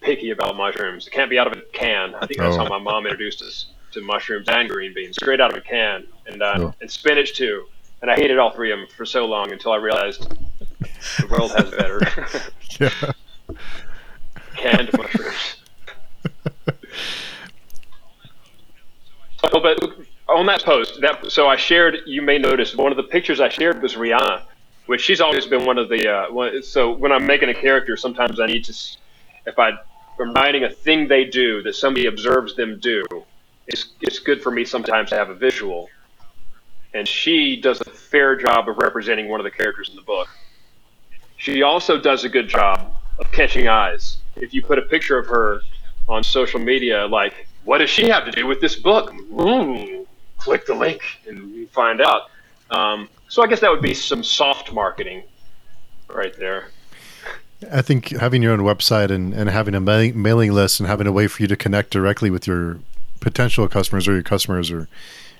[SPEAKER 2] picky about mushrooms. It can't be out of a can. I think that's
[SPEAKER 1] Oh.
[SPEAKER 2] how my mom introduced us to mushrooms and green beans, straight out of a can, and uh,
[SPEAKER 1] Oh.
[SPEAKER 2] and spinach too. And I hated all three of them for so long until I realized the world has better
[SPEAKER 1] yeah. [LAUGHS] [LAUGHS]
[SPEAKER 2] canned mushrooms. Oh, but on that post, that so I shared. You may notice one of the pictures I shared was Rihanna, which she's always been one of the. Uh, one, so when I'm making a character, sometimes I need to, if I, am writing a thing they do that somebody observes them do, it's it's good for me sometimes to have a visual. And she does a fair job of representing one of the characters in the book. She also does a good job of catching eyes. If you put a picture of her on social media, like, what does she have to do with this book? Ooh, click the link and find out. Um, so I guess that would be some soft marketing right there.
[SPEAKER 1] I think having your own website and, and having a ma- mailing list and having a way for you to connect directly with your potential customers or your customers or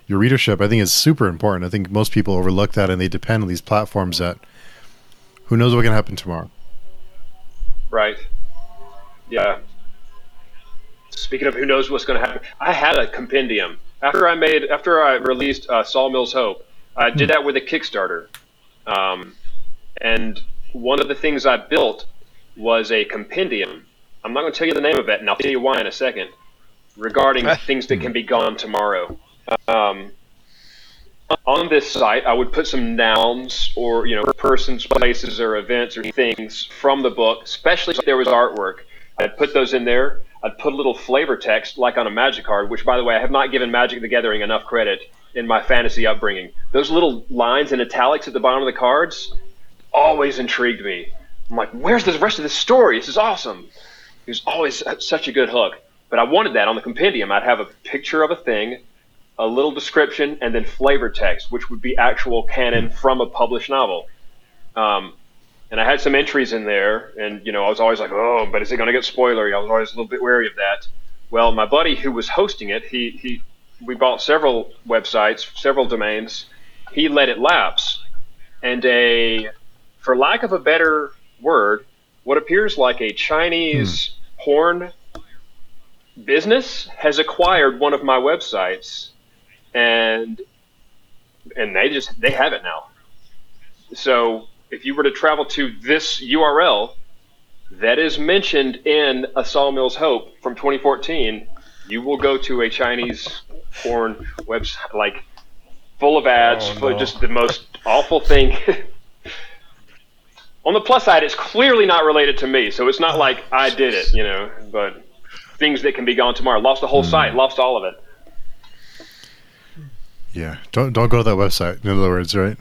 [SPEAKER 1] your readership, I think is super important. I think most people overlook that and they depend on these platforms that who knows what can happen tomorrow.
[SPEAKER 2] Right. Yeah. Speaking of who knows what's going to happen, I had a compendium after I made after I released uh, Sawmills Hope. I did that with a Kickstarter, um, and one of the things I built was a compendium. I'm not going to tell you the name of it, and I'll tell you why in a second. Regarding [LAUGHS] things that can be gone tomorrow. Um, on this site, I would put some nouns or you know persons, places, or events or things from the book, especially if there was artwork. I'd put those in there. I'd put a little flavor text, like on a Magic card. Which, by the way, I have not given Magic the Gathering enough credit in my fantasy upbringing. Those little lines in italics at the bottom of the cards always intrigued me. I'm like, where's the rest of this story? This is awesome. It was always such a good hook. But I wanted that on the compendium. I'd have a picture of a thing, a little description, and then flavor text, which would be actual canon from a published novel. Um, and I had some entries in there, and you know, I was always like, "Oh, but is it going to get spoilery?" I was always a little bit wary of that. Well, my buddy who was hosting it, he he, we bought several websites, several domains. He let it lapse, and a, for lack of a better word, what appears like a Chinese hmm. porn business has acquired one of my websites and and they just they have it now so if you were to travel to this url that is mentioned in a sawmills hope from 2014 you will go to a chinese porn website like full of ads,
[SPEAKER 3] Oh,
[SPEAKER 2] full-
[SPEAKER 3] no.
[SPEAKER 2] just the most awful thing. [LAUGHS] On the plus side, it's clearly not related to me, so it's not like I did it, you know. But things that can be gone tomorrow. Lost the whole
[SPEAKER 1] Hmm.
[SPEAKER 2] site, lost all of it.
[SPEAKER 1] Yeah. Don't don't go to that website. In other words, right?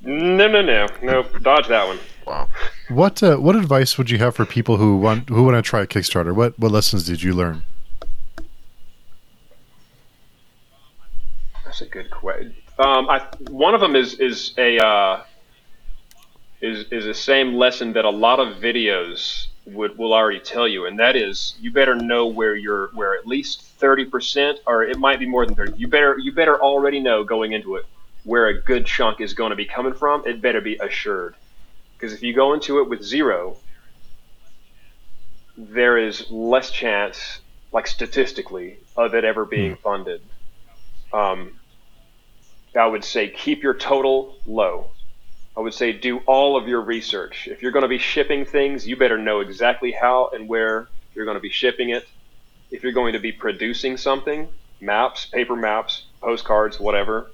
[SPEAKER 2] No, no, no, no. Dodge that one.
[SPEAKER 3] Wow.
[SPEAKER 1] What uh, what advice would you have for people who want who want to try Kickstarter? What what lessons did you learn?
[SPEAKER 2] That's a good question. Um, I, one of them is is a uh, is is the same lesson that a lot of videos would will already tell you, and that is you better know where you're where at least thirty percent, or it might be more than thirty. You better you better already know going into it where a good chunk is going to be coming from. It better be assured, because if you go into it with zero, there is less chance, like statistically, of it ever being funded. Um, I would say keep your total low. I would say do all of your research. If you're going to be shipping things, you better know exactly how and where you're going to be shipping it. If you're going to be producing something, maps, paper maps, postcards, whatever,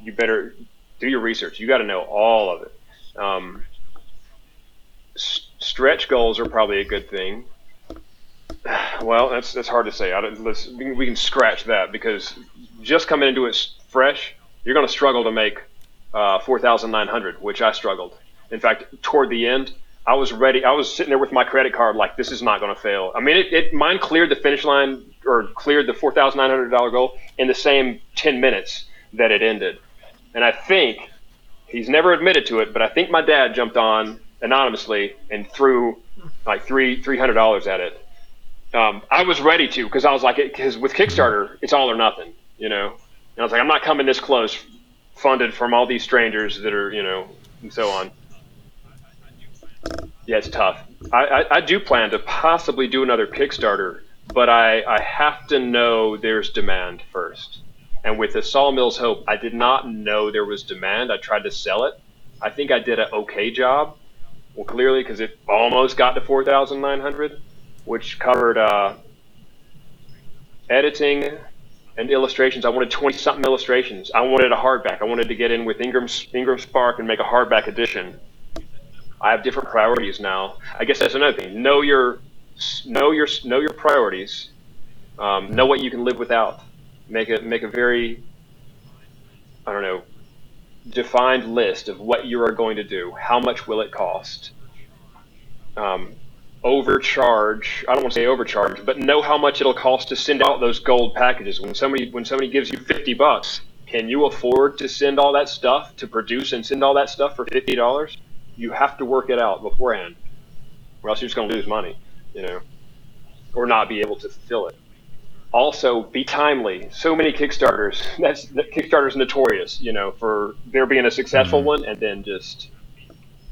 [SPEAKER 2] you better do your research. You got to know all of it. Um, s- stretch goals are probably a good thing. [SIGHS] Well, that's that's hard to say. I don't, let's, we can- scratch that because just coming into it fresh, you're going to struggle to make uh, 4,900, which I struggled. In fact, toward the end, I was ready. I was sitting there with my credit card, like this is not going to fail. I mean, it, it mine cleared the finish line or cleared the $4,900 goal in the same 10 minutes that it ended. And I think he's never admitted to it, but I think my dad jumped on anonymously and threw like three three hundred dollars at it. Um, I was ready to because I was like, because with Kickstarter, it's all or nothing, you know. I was like, I'm not coming this close, funded from all these strangers that are, you know, and so on. Yeah, it's tough. I, I, I do plan to possibly do another Kickstarter, but I, I have to know there's demand first. And with the Sawmills Hope, I did not know there was demand. I tried to sell it. I think I did an okay job. Well, clearly, because it almost got to 4,900, which covered uh, editing and illustrations. I wanted 20 something illustrations. I wanted a hardback. I wanted to get in with Ingram, Ingram Spark and make a hardback edition. I have different priorities now. I guess that's another thing. Know your know your know your priorities. Um, know what you can live without. Make a make a very I don't know defined list of what you are going to do. How much will it cost? Um, overcharge. I don't want to say overcharge, but know how much it'll cost to send out those gold packages. When somebody when somebody gives you fifty bucks, can you afford to send all that stuff to produce and send all that stuff for fifty dollars? You have to work it out beforehand, or else you're just going to lose money, you know, or not be able to fulfill it. Also, be timely. So many Kickstarters. [LAUGHS] That's Kickstarter's notorious, you know, for there being a successful
[SPEAKER 1] Mhm.
[SPEAKER 2] one and then just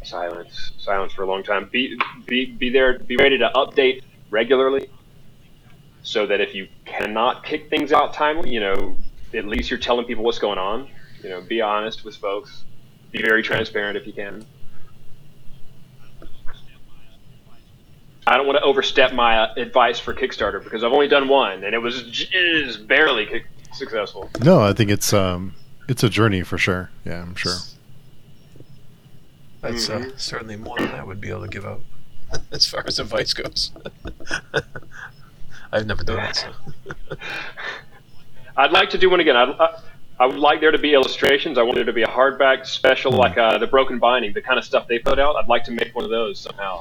[SPEAKER 2] silence, silence for a long time. Be be be there. Be ready to update regularly, so that if you cannot kick things out timely, you know, at least you're telling people what's going on. You know, be honest with folks. Be very transparent if you can. I don't want to overstep my uh, advice for Kickstarter because I've only done one and it was just barely successful.
[SPEAKER 1] No, I think it's um it's a journey for sure. Yeah, I'm sure.
[SPEAKER 3] That's uh,
[SPEAKER 2] Mhm.
[SPEAKER 3] certainly more than I would be able to give out [LAUGHS] as far as advice goes. [LAUGHS] I've never done that. So. [LAUGHS]
[SPEAKER 2] I'd like to do one again. I, I, I would like there to be illustrations. I want there to be a hardback special, like uh, the Broken Binding, the kind of stuff they put out. I'd like to make one of those somehow.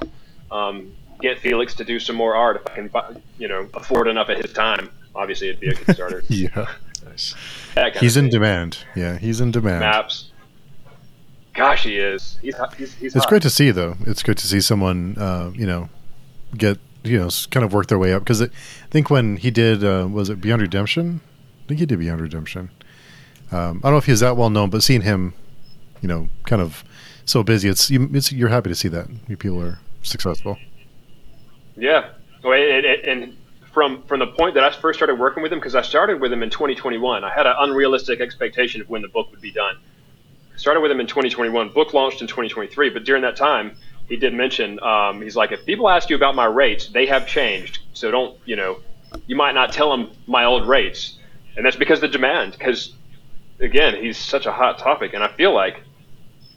[SPEAKER 2] Um, get Felix to do some more art if I can, you know, afford enough at his time. Obviously, it'd be a Kickstarter.
[SPEAKER 1] Yeah,
[SPEAKER 3] Nice.
[SPEAKER 1] He's in
[SPEAKER 2] thing.
[SPEAKER 1] demand. Yeah, he's in demand.
[SPEAKER 2] Maps. Gosh, he is. He's he's, he's
[SPEAKER 1] It's
[SPEAKER 2] hot.
[SPEAKER 1] great to see, though. It's good to see someone, uh, you know, get you know, kind of work their way up. Because I think when he did, uh, was it Beyond Redemption? I think he did Beyond Redemption. Um, I don't know if he's that well known, but seeing him, you know, kind of so busy, it's, you, it's you're happy to see that people are successful.
[SPEAKER 2] Yeah. Well, it, it, and from from the point that I first started working with him, because I started with him in 2021, I had an unrealistic expectation of when the book would be done. Started with him in 2021. Book launched in 2023, but during that time, he did mention um, he's like, if people ask you about my rates, they have changed. So don't you know, you might not tell them my old rates. and that's because of the demand. Because again, he's such a hot topic, and I feel like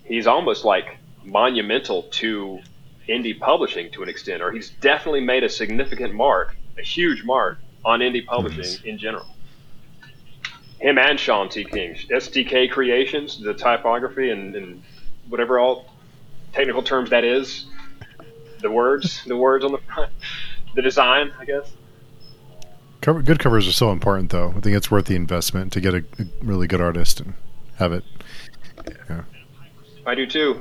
[SPEAKER 2] he's almost like monumental to indie publishing to an extent, or he's definitely made a significant mark, a huge mark on indie publishing
[SPEAKER 1] Nice.
[SPEAKER 2] in general. Him and Shawn T. King, STK Kreations, the typography and, and whatever all technical terms that is, the words, the words on the front, the design, I guess.
[SPEAKER 1] Cover, good covers are so important, though. I think it's worth the investment to get a, a really good artist and have it. Yeah.
[SPEAKER 2] I do too.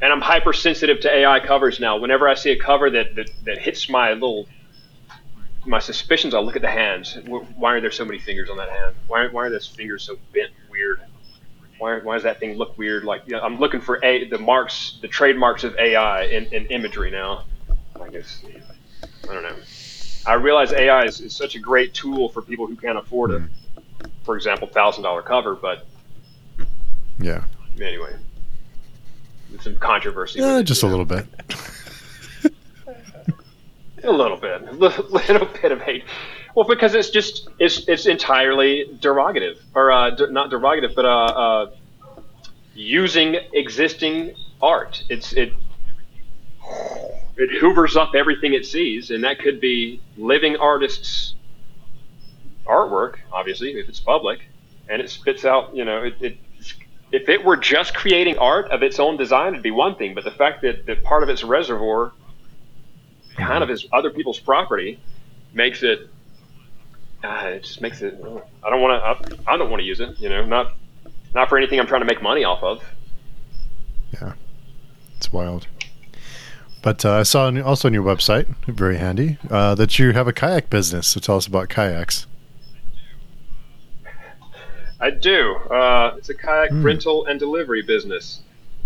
[SPEAKER 2] And I'm hypersensitive to AI covers now. Whenever I see a cover that, that, that hits my little my suspicions, I'll look at the hands. Why are there so many fingers on that hand? Why, why are those fingers so bent weird? Why, why does that thing look weird? Like you know, I'm looking for a the marks, the trademarks of AI in, in imagery now. I guess I don't know. I realize AI is, is such a great tool for people who can't afford it. Mm-hmm. For example, thousand dollar cover, but
[SPEAKER 1] Yeah,
[SPEAKER 2] anyway, some controversy.
[SPEAKER 1] yeah,
[SPEAKER 2] it,
[SPEAKER 1] just a
[SPEAKER 2] know.
[SPEAKER 1] little bit. [LAUGHS]
[SPEAKER 2] A little bit, a [LAUGHS] little, bit of hate. Well, because it's just it's it's entirely derogative, or uh, de- not derogative, but uh, uh, using existing art. It's it it hoovers up everything it sees, and that could be living artists' artwork, obviously, if it's public, and it spits out. You know, it. it if it were just creating art of its own design, it'd be one thing. But the fact that, that part of its reservoir kind of is other people's property makes it uh, it just makes it I don't want to I, I don't want to use it you know not not for anything I'm trying to make money off of yeah
[SPEAKER 1] It's wild. But uh, I saw on, also on your website, very handy, uh, that you have a kayak business. So tell us about kayaks.
[SPEAKER 2] I do uh, it's a kayak
[SPEAKER 1] Hmm.
[SPEAKER 2] rental and delivery business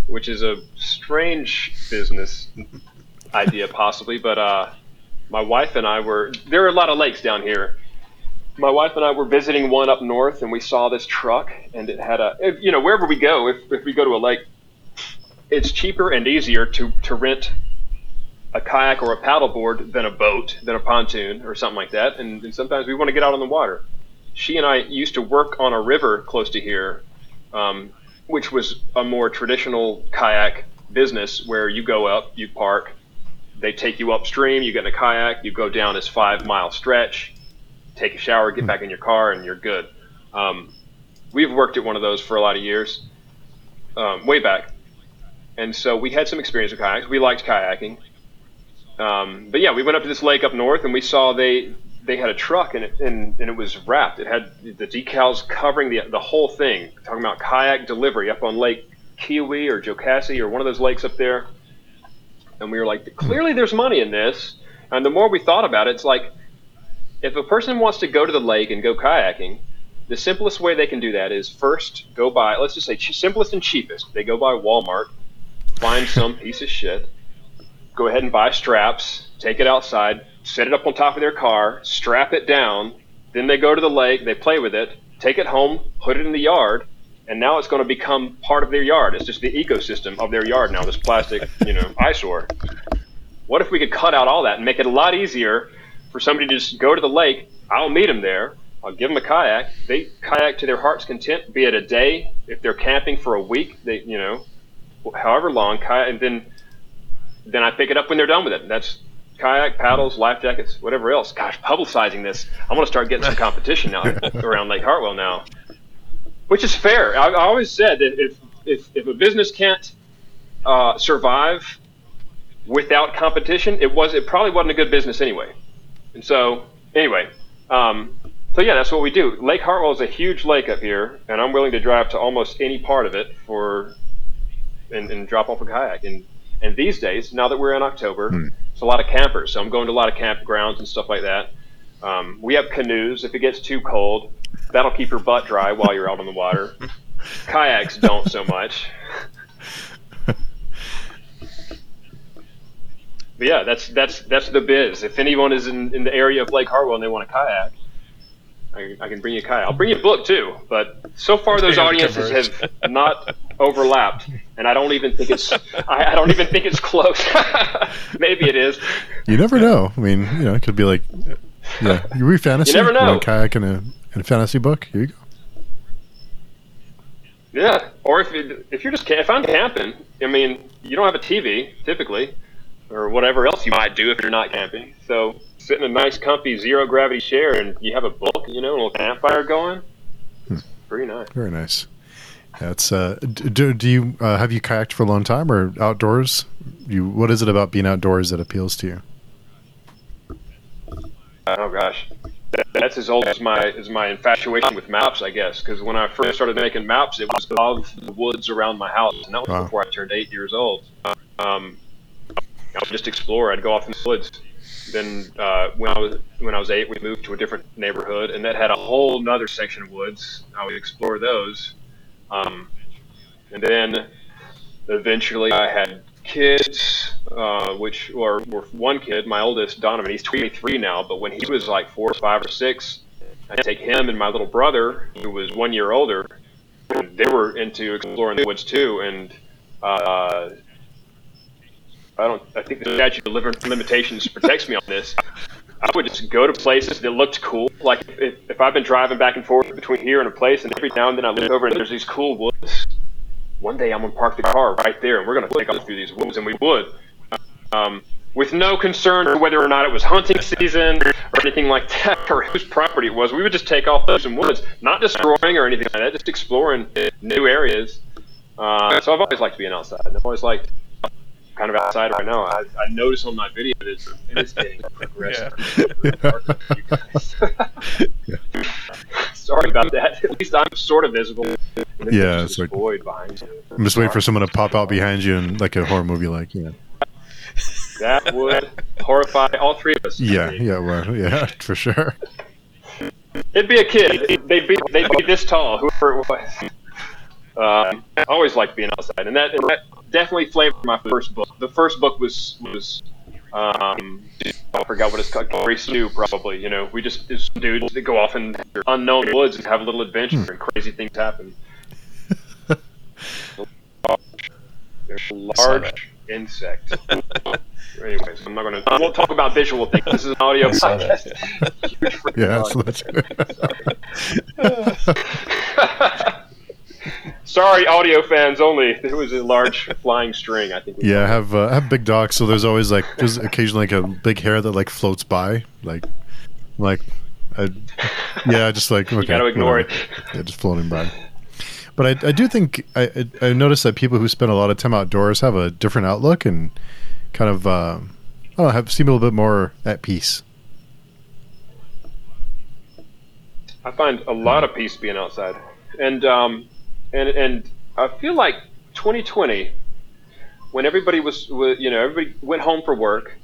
[SPEAKER 2] which is a strange business [LAUGHS] idea possibly but uh, my wife and I were there are a lot of lakes down here my wife and I were visiting one up north and we saw this truck and it had a you know wherever we go if, if we go to a lake it's cheaper and easier to, to rent a kayak or a paddleboard than a boat, than a pontoon or something like that. And, and sometimes we want to get out on the water. She and I used to work on a river close to here, um, which was a more traditional kayak business where you go up, you park, they take you upstream, you get in a kayak, you go down this five mile stretch, take a shower, get back in your car, and you're good. Um, we've worked at one of those for a lot of years, um, way back and so we had some experience with kayaks. We liked kayaking, um, but yeah, we went up to this lake up north, and we saw they they had a truck, and it and, and it was wrapped. It had the decals covering the the whole thing. Talking about kayak delivery up on Lake Keowee or Jocassee or one of those lakes up there, and we were like, clearly there's money in this. And the more we thought about it, it's like if a person wants to go to the lake and go kayaking, the simplest way they can do that is first go buy, let's just say simplest and cheapest. They go by Walmart, find some [LAUGHS] piece of shit, go ahead and buy straps, take it outside, set it up on top of their car, strap it down. Then they go to the lake, they play with it, take it home, put it in the yard, and now it's going to become part of their yard. It's just the ecosystem of their yard now, this plastic, you know, [LAUGHS] eyesore. What if we could cut out all that and make it a lot easier for somebody to just go to the lake? I'll meet them there. I'll give them a kayak. They kayak to their heart's content, be it a day. If they're camping for a week, they, you know, however long, kayak, and then then I pick it up when they're done with it. That's kayak, paddles, life jackets, whatever else. Gosh, publicizing this, I want to start getting some [LAUGHS] competition now [LAUGHS] around Lake Hartwell now, which is fair. I, I always said that if if, if a business can't uh, survive without competition, it was it probably wasn't a good business anyway. And so anyway, um, so yeah, that's what we do. Lake Hartwell is a huge lake up here, and I'm willing to drive to almost any part of it for and, and drop off a kayak. And and these days, now that we're in October,
[SPEAKER 1] Hmm.
[SPEAKER 2] it's a lot of campers. So I'm going to a lot of campgrounds and stuff like that. Um, we have canoes. If it gets too cold, that'll keep your butt dry while you're out on the water. [LAUGHS] Kayaks don't so much. But yeah, that's that's that's the biz. If anyone is in, in the area of Lake Hartwell and they want a kayak, I, I can bring you a kayak. I'll bring you a book too. But so far, those [LAUGHS] audiences have not overlapped, and I don't even think it's I, I don't even think it's close. [LAUGHS] Maybe it is.
[SPEAKER 1] You never know. I mean, you know, it could be like, yeah, you read fantasy,
[SPEAKER 2] You never know.
[SPEAKER 1] run kayak in a and a fantasy book. Here you go.
[SPEAKER 2] Yeah, or if it, if you're just if I'm camping, I mean, you don't have a TV typically, or whatever else you might do if you're not camping. So sit in a nice, comfy zero gravity chair, and you have a book, you know, a little campfire going.
[SPEAKER 1] Hmm.
[SPEAKER 2] Pretty nice.
[SPEAKER 1] Very nice. That's uh, do, do you uh, have you kayaked for a long time or outdoors? You what is it about being outdoors that appeals to you?
[SPEAKER 2] Oh gosh, that, that's as old as my as my infatuation with maps, I guess. Because when I first started making maps, it was of the woods around my house, and that was
[SPEAKER 1] Wow.
[SPEAKER 2] before I turned eight years old. Um, I would just explore. I'd go off in the woods. Then uh, when I was when I was eight, we moved to a different neighborhood, and that had a whole nother section of woods. I would explore those, um, and then eventually I had kids, uh, which or, one kid, my oldest Donovan. He's 23 now, but when he was like four, or five, or six, I'd take him and my little brother, who was one year older. They were into exploring the woods too, and uh, I don't. I think the statute of limitations protects me on this. I would just go to places that looked cool. Like if, if I've been driving back and forth between here and a place, and every now and then I look over and there's these cool woods. One day I'm gonna park the car right there, and we're gonna take off through these woods, and we would, um, with no concern for whether or not it was hunting season or anything like that, [LAUGHS] or whose property it was. We would just take off through some woods, not destroying or anything like that, just exploring new areas. Uh, so I've always liked being outside. and I've always liked kind of outside right now. I, I notice on my video that it's, it's getting progressively darker for you guys. Sorry about that. [LAUGHS] At least I'm sort of visible.
[SPEAKER 1] Yeah, it's like-
[SPEAKER 2] void behind you.
[SPEAKER 1] I'm just waiting for someone to pop out behind you in like a horror movie, like yeah,
[SPEAKER 2] That would horrify all three of us.
[SPEAKER 1] yeah, yeah, well, yeah, [LAUGHS] for sure.
[SPEAKER 2] It'd be a kid. They'd be they'd be this tall, whoever it was. Um, I always liked being outside, and that, and that definitely flavored my first book. The first book was was um, I forgot what it's called, Gary Stu, probably. You know, we just it's dudes that go off in unknown woods and have a little adventure, and crazy things happen. [LAUGHS] There's a large insect. Anyways, I'm not gonna. I won't talk about visual things. This is an audio [LAUGHS]
[SPEAKER 3] I that,
[SPEAKER 2] podcast. Huge [LAUGHS] freaking
[SPEAKER 1] Yeah,
[SPEAKER 2] audience.
[SPEAKER 1] so that's
[SPEAKER 2] Sorry, audio fans only. It was a large flying string. I think.
[SPEAKER 1] yeah. I have uh, I have big dogs, so there's always like there's occasionally like a big hair that like floats by, like like I, yeah, I just like [LAUGHS] okay.
[SPEAKER 2] You got to ignore
[SPEAKER 1] whatever.
[SPEAKER 2] it.
[SPEAKER 1] Yeah, just floating by. But I, I do think I, I noticed that people who spend a lot of time outdoors have a different outlook and kind of uh, I don't know, have seem a little bit more at peace.
[SPEAKER 2] I find a lot of peace being outside, and um, and and I feel like 2020, when everybody was, wa- you know, everybody went home for work,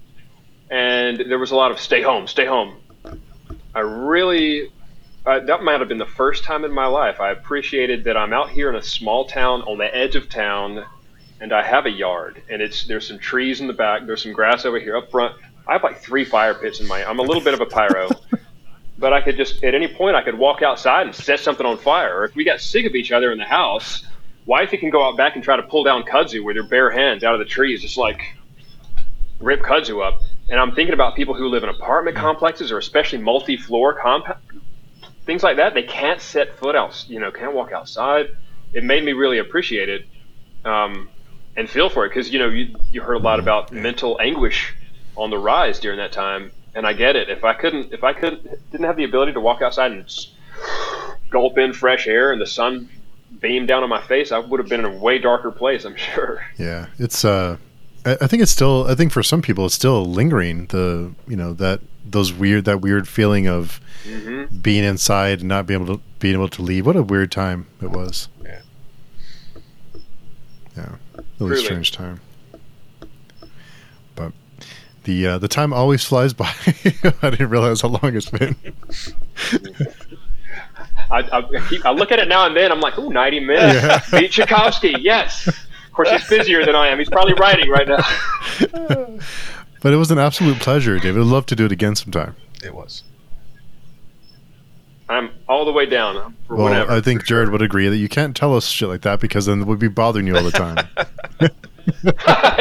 [SPEAKER 2] and there was a lot of stay home, stay home. I really, uh, that might have been the first time in my life I appreciated that I'm out here in a small town on the edge of town, and I have a yard, and it's there's some trees in the back, there's some grass over here up front. I have like three fire pits in my. I'm a little bit of a pyro [LAUGHS] but I could just at any point I could walk outside and set something on fire. Or if we got sick of each other in the house, wifey can go out back and try to pull down kudzu with her bare hands out of the trees, just like rip kudzu up. And I'm thinking about people who live in apartment complexes or especially multi-floor compa- things like that. They can't set foot out, you know, can't walk outside. It made me really appreciate it um, and feel for it because you know you you heard a lot about mental anguish on the rise during that time, and I get it. If I couldn't, if I couldn't, didn't have the ability to walk outside and gulp in fresh air and the sun beam down on my face, I would have been in a way darker place. I'm [LAUGHS] sure.
[SPEAKER 1] Yeah, it's. Uh, I, think it's still. I think for some people, it's still lingering. The you know that those weird that weird feeling of
[SPEAKER 2] hmm
[SPEAKER 1] being inside and not being able to being able to leave. What a weird time it was.
[SPEAKER 3] Yeah.
[SPEAKER 1] Yeah, really
[SPEAKER 2] Truly.
[SPEAKER 1] strange time. But the uh, the time always flies by. [LAUGHS] I didn't realize how long it's been.
[SPEAKER 2] I, I, keep, I look at it now and then. I'm like, ooh, 90 minutes.
[SPEAKER 1] Yeah. [LAUGHS]
[SPEAKER 2] Beat Tchaikovsky. Yes. Of course, he's busier than I am. He's probably writing right now. [LAUGHS]
[SPEAKER 1] But it was an absolute pleasure, David. I'd love to do it again sometime.
[SPEAKER 3] It was.
[SPEAKER 2] I'm all the way down for
[SPEAKER 1] Well,
[SPEAKER 2] whatever.
[SPEAKER 1] I think
[SPEAKER 2] for sure.
[SPEAKER 1] Jarrod would agree that you can't tell us shit like that because then we'd be bothering you all the time.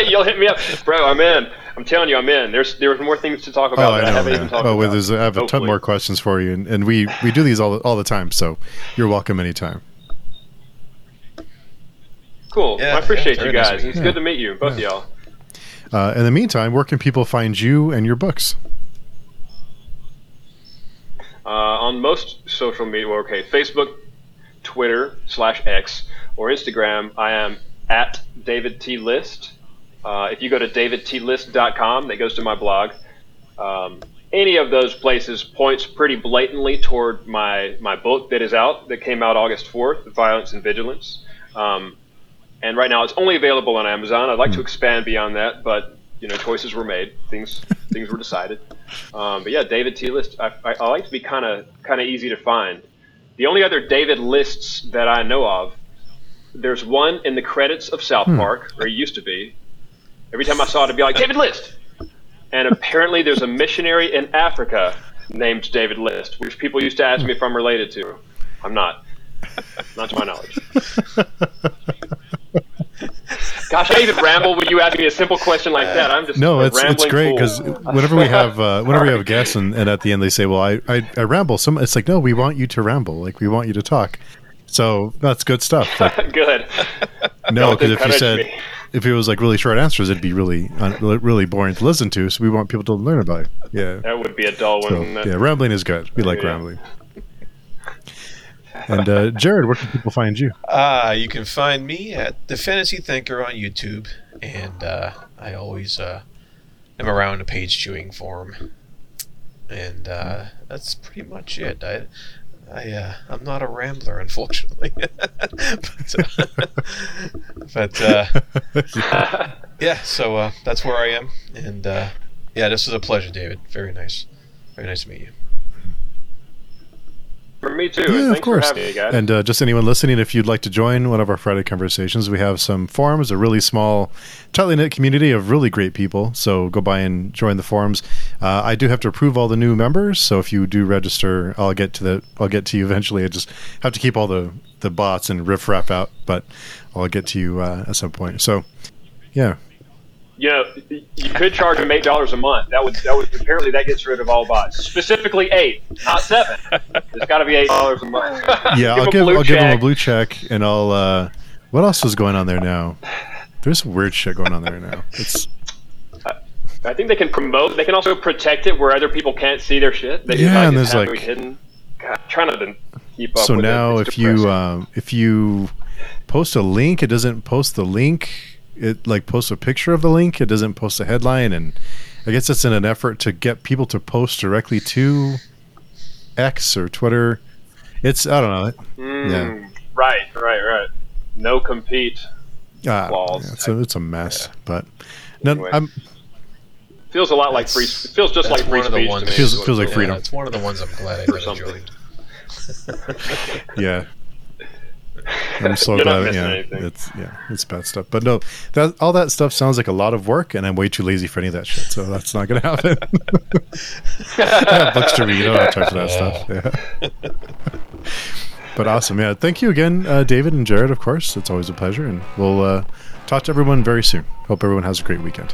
[SPEAKER 2] You'll hit me up, bro. I'm in. I'm telling you, I'm in. There's there's more things to talk about
[SPEAKER 1] oh,
[SPEAKER 2] that
[SPEAKER 1] I,
[SPEAKER 2] I,
[SPEAKER 1] know,
[SPEAKER 2] haven't
[SPEAKER 1] man.
[SPEAKER 2] even talked
[SPEAKER 1] oh, well,
[SPEAKER 2] about.
[SPEAKER 1] there's, I have a ton more questions for you, and, and we we do these all all the time. So you're welcome anytime.
[SPEAKER 2] Cool.
[SPEAKER 3] Yeah,
[SPEAKER 2] Well, I appreciate
[SPEAKER 3] yeah,
[SPEAKER 2] you
[SPEAKER 3] very nice
[SPEAKER 2] guys. It's
[SPEAKER 1] Yeah.
[SPEAKER 2] good to meet you, both
[SPEAKER 1] Yeah.
[SPEAKER 2] of y'all.
[SPEAKER 1] Uh, in the meantime, where can people find you and your books?
[SPEAKER 2] Uh, on most social media, well, okay, Facebook, Twitter slash X, or Instagram, I am at David T List. Uh, if you go to davidtlist.com, that goes to my blog. Um, any of those places points pretty blatantly toward my, my book that is out, that came out August 4th, Violence and Vigilance. Um, and right now it's only available on Amazon. I'd like to expand beyond that, but you know, choices were made, things [LAUGHS] things were decided. Um, but yeah, David T. List. I, I, I like to be kind of kind of easy to find. The only other David lists that I know of, there's one in the credits of South Park, or he used to be. Every time I saw it, I'd be like David List. And apparently, there's a missionary in Africa named David List, which people used to ask me if I'm related to. I'm not, not to my knowledge. Gosh, I even ramble when you ask me a simple question like that. I'm just
[SPEAKER 1] No, it's it's great because whenever we have uh, whenever we have guests and, and at the end they say, "Well, I, I I ramble," some it's like, "No, we want you to ramble. Like we want you to talk." So that's good stuff. Like, [LAUGHS]
[SPEAKER 2] good. [LAUGHS]
[SPEAKER 1] no,
[SPEAKER 2] Don't
[SPEAKER 1] because if you said
[SPEAKER 2] me.
[SPEAKER 1] if it was like really short answers, it'd be really un, really boring to listen to. So we want people to learn about it. Yeah.
[SPEAKER 2] That would be a dull one.
[SPEAKER 1] So
[SPEAKER 2] wouldn't
[SPEAKER 1] yeah, rambling is good. We like
[SPEAKER 2] Yeah.
[SPEAKER 1] rambling. And uh, Jarrod, where can people find you?
[SPEAKER 3] Uh, you can find me at the Fantasy Thinker on YouTube, and uh, I always uh, am around the page chewing forum, and uh, that's pretty much it. I, I, uh, I'm not a rambler, unfortunately, [LAUGHS] but, uh, [LAUGHS] but uh, [LAUGHS] yeah. So uh, that's where I am, and uh, yeah, this was a pleasure, David. Very nice, very nice to meet you.
[SPEAKER 2] For me too.
[SPEAKER 1] Yeah, of course.
[SPEAKER 2] For me, guys.
[SPEAKER 1] And uh, just anyone listening, if you'd like to join one of our Friday conversations, we have some forums, a really small, tightly knit community of really great people. So go by and join the forums. Uh, I do have to approve all the new members, so if you do register, I'll get to the I'll get to you [LAUGHS] eventually. I just have to keep all the the bots and riffraff out, but I'll get to you uh, at some point. So yeah,
[SPEAKER 2] you know, you could charge them eight dollars a month. That would that would apparently that gets rid of all bots. Specifically eight, not seven. It's got to be eight dollars a month. [LAUGHS]
[SPEAKER 1] yeah, I'll give I'll give them a blue check, and I'll. Uh, what else is going on there now? There's some weird shit going on there now. It's
[SPEAKER 2] I think they can promote. They can also protect it where other people can't see their shit. They
[SPEAKER 1] Yeah, and there's, like-
[SPEAKER 2] hidden. God, trying to keep up.
[SPEAKER 1] so
[SPEAKER 2] with
[SPEAKER 1] now
[SPEAKER 2] it. It's
[SPEAKER 1] if you um, if you post a link it doesn't post the link it like posts a picture of the link it doesn't post a headline and i guess it's in an effort to get people to post directly to x or twitter it's i don't know
[SPEAKER 2] Mm,
[SPEAKER 1] yeah.
[SPEAKER 2] Right, right, right. No compete.
[SPEAKER 1] uh,
[SPEAKER 2] Laws.
[SPEAKER 1] yeah, it's, a, it's a mess but no,
[SPEAKER 2] Anyway.
[SPEAKER 1] I'm,
[SPEAKER 2] Feels a lot like free. It feels just like free
[SPEAKER 3] one of the
[SPEAKER 2] speech
[SPEAKER 3] ones-
[SPEAKER 1] Feels- feels like freedom.
[SPEAKER 3] Yeah, it's one of the ones I'm glad I
[SPEAKER 2] Or
[SPEAKER 3] joined.
[SPEAKER 1] yeah [LAUGHS] i'm [LAUGHS] so glad yeah
[SPEAKER 2] anything.
[SPEAKER 1] it's yeah it's bad stuff but no that all that stuff sounds like a lot of work and i'm way too lazy for any of that shit so that's not gonna happen [LAUGHS] I have books to read. I don't have time for that stuff. [LAUGHS] Yeah. but awesome. Yeah. Thank you again, uh, David and Jarrod, of course. It's always a pleasure. And we'll uh, talk to everyone very soon. Hope everyone has a great weekend.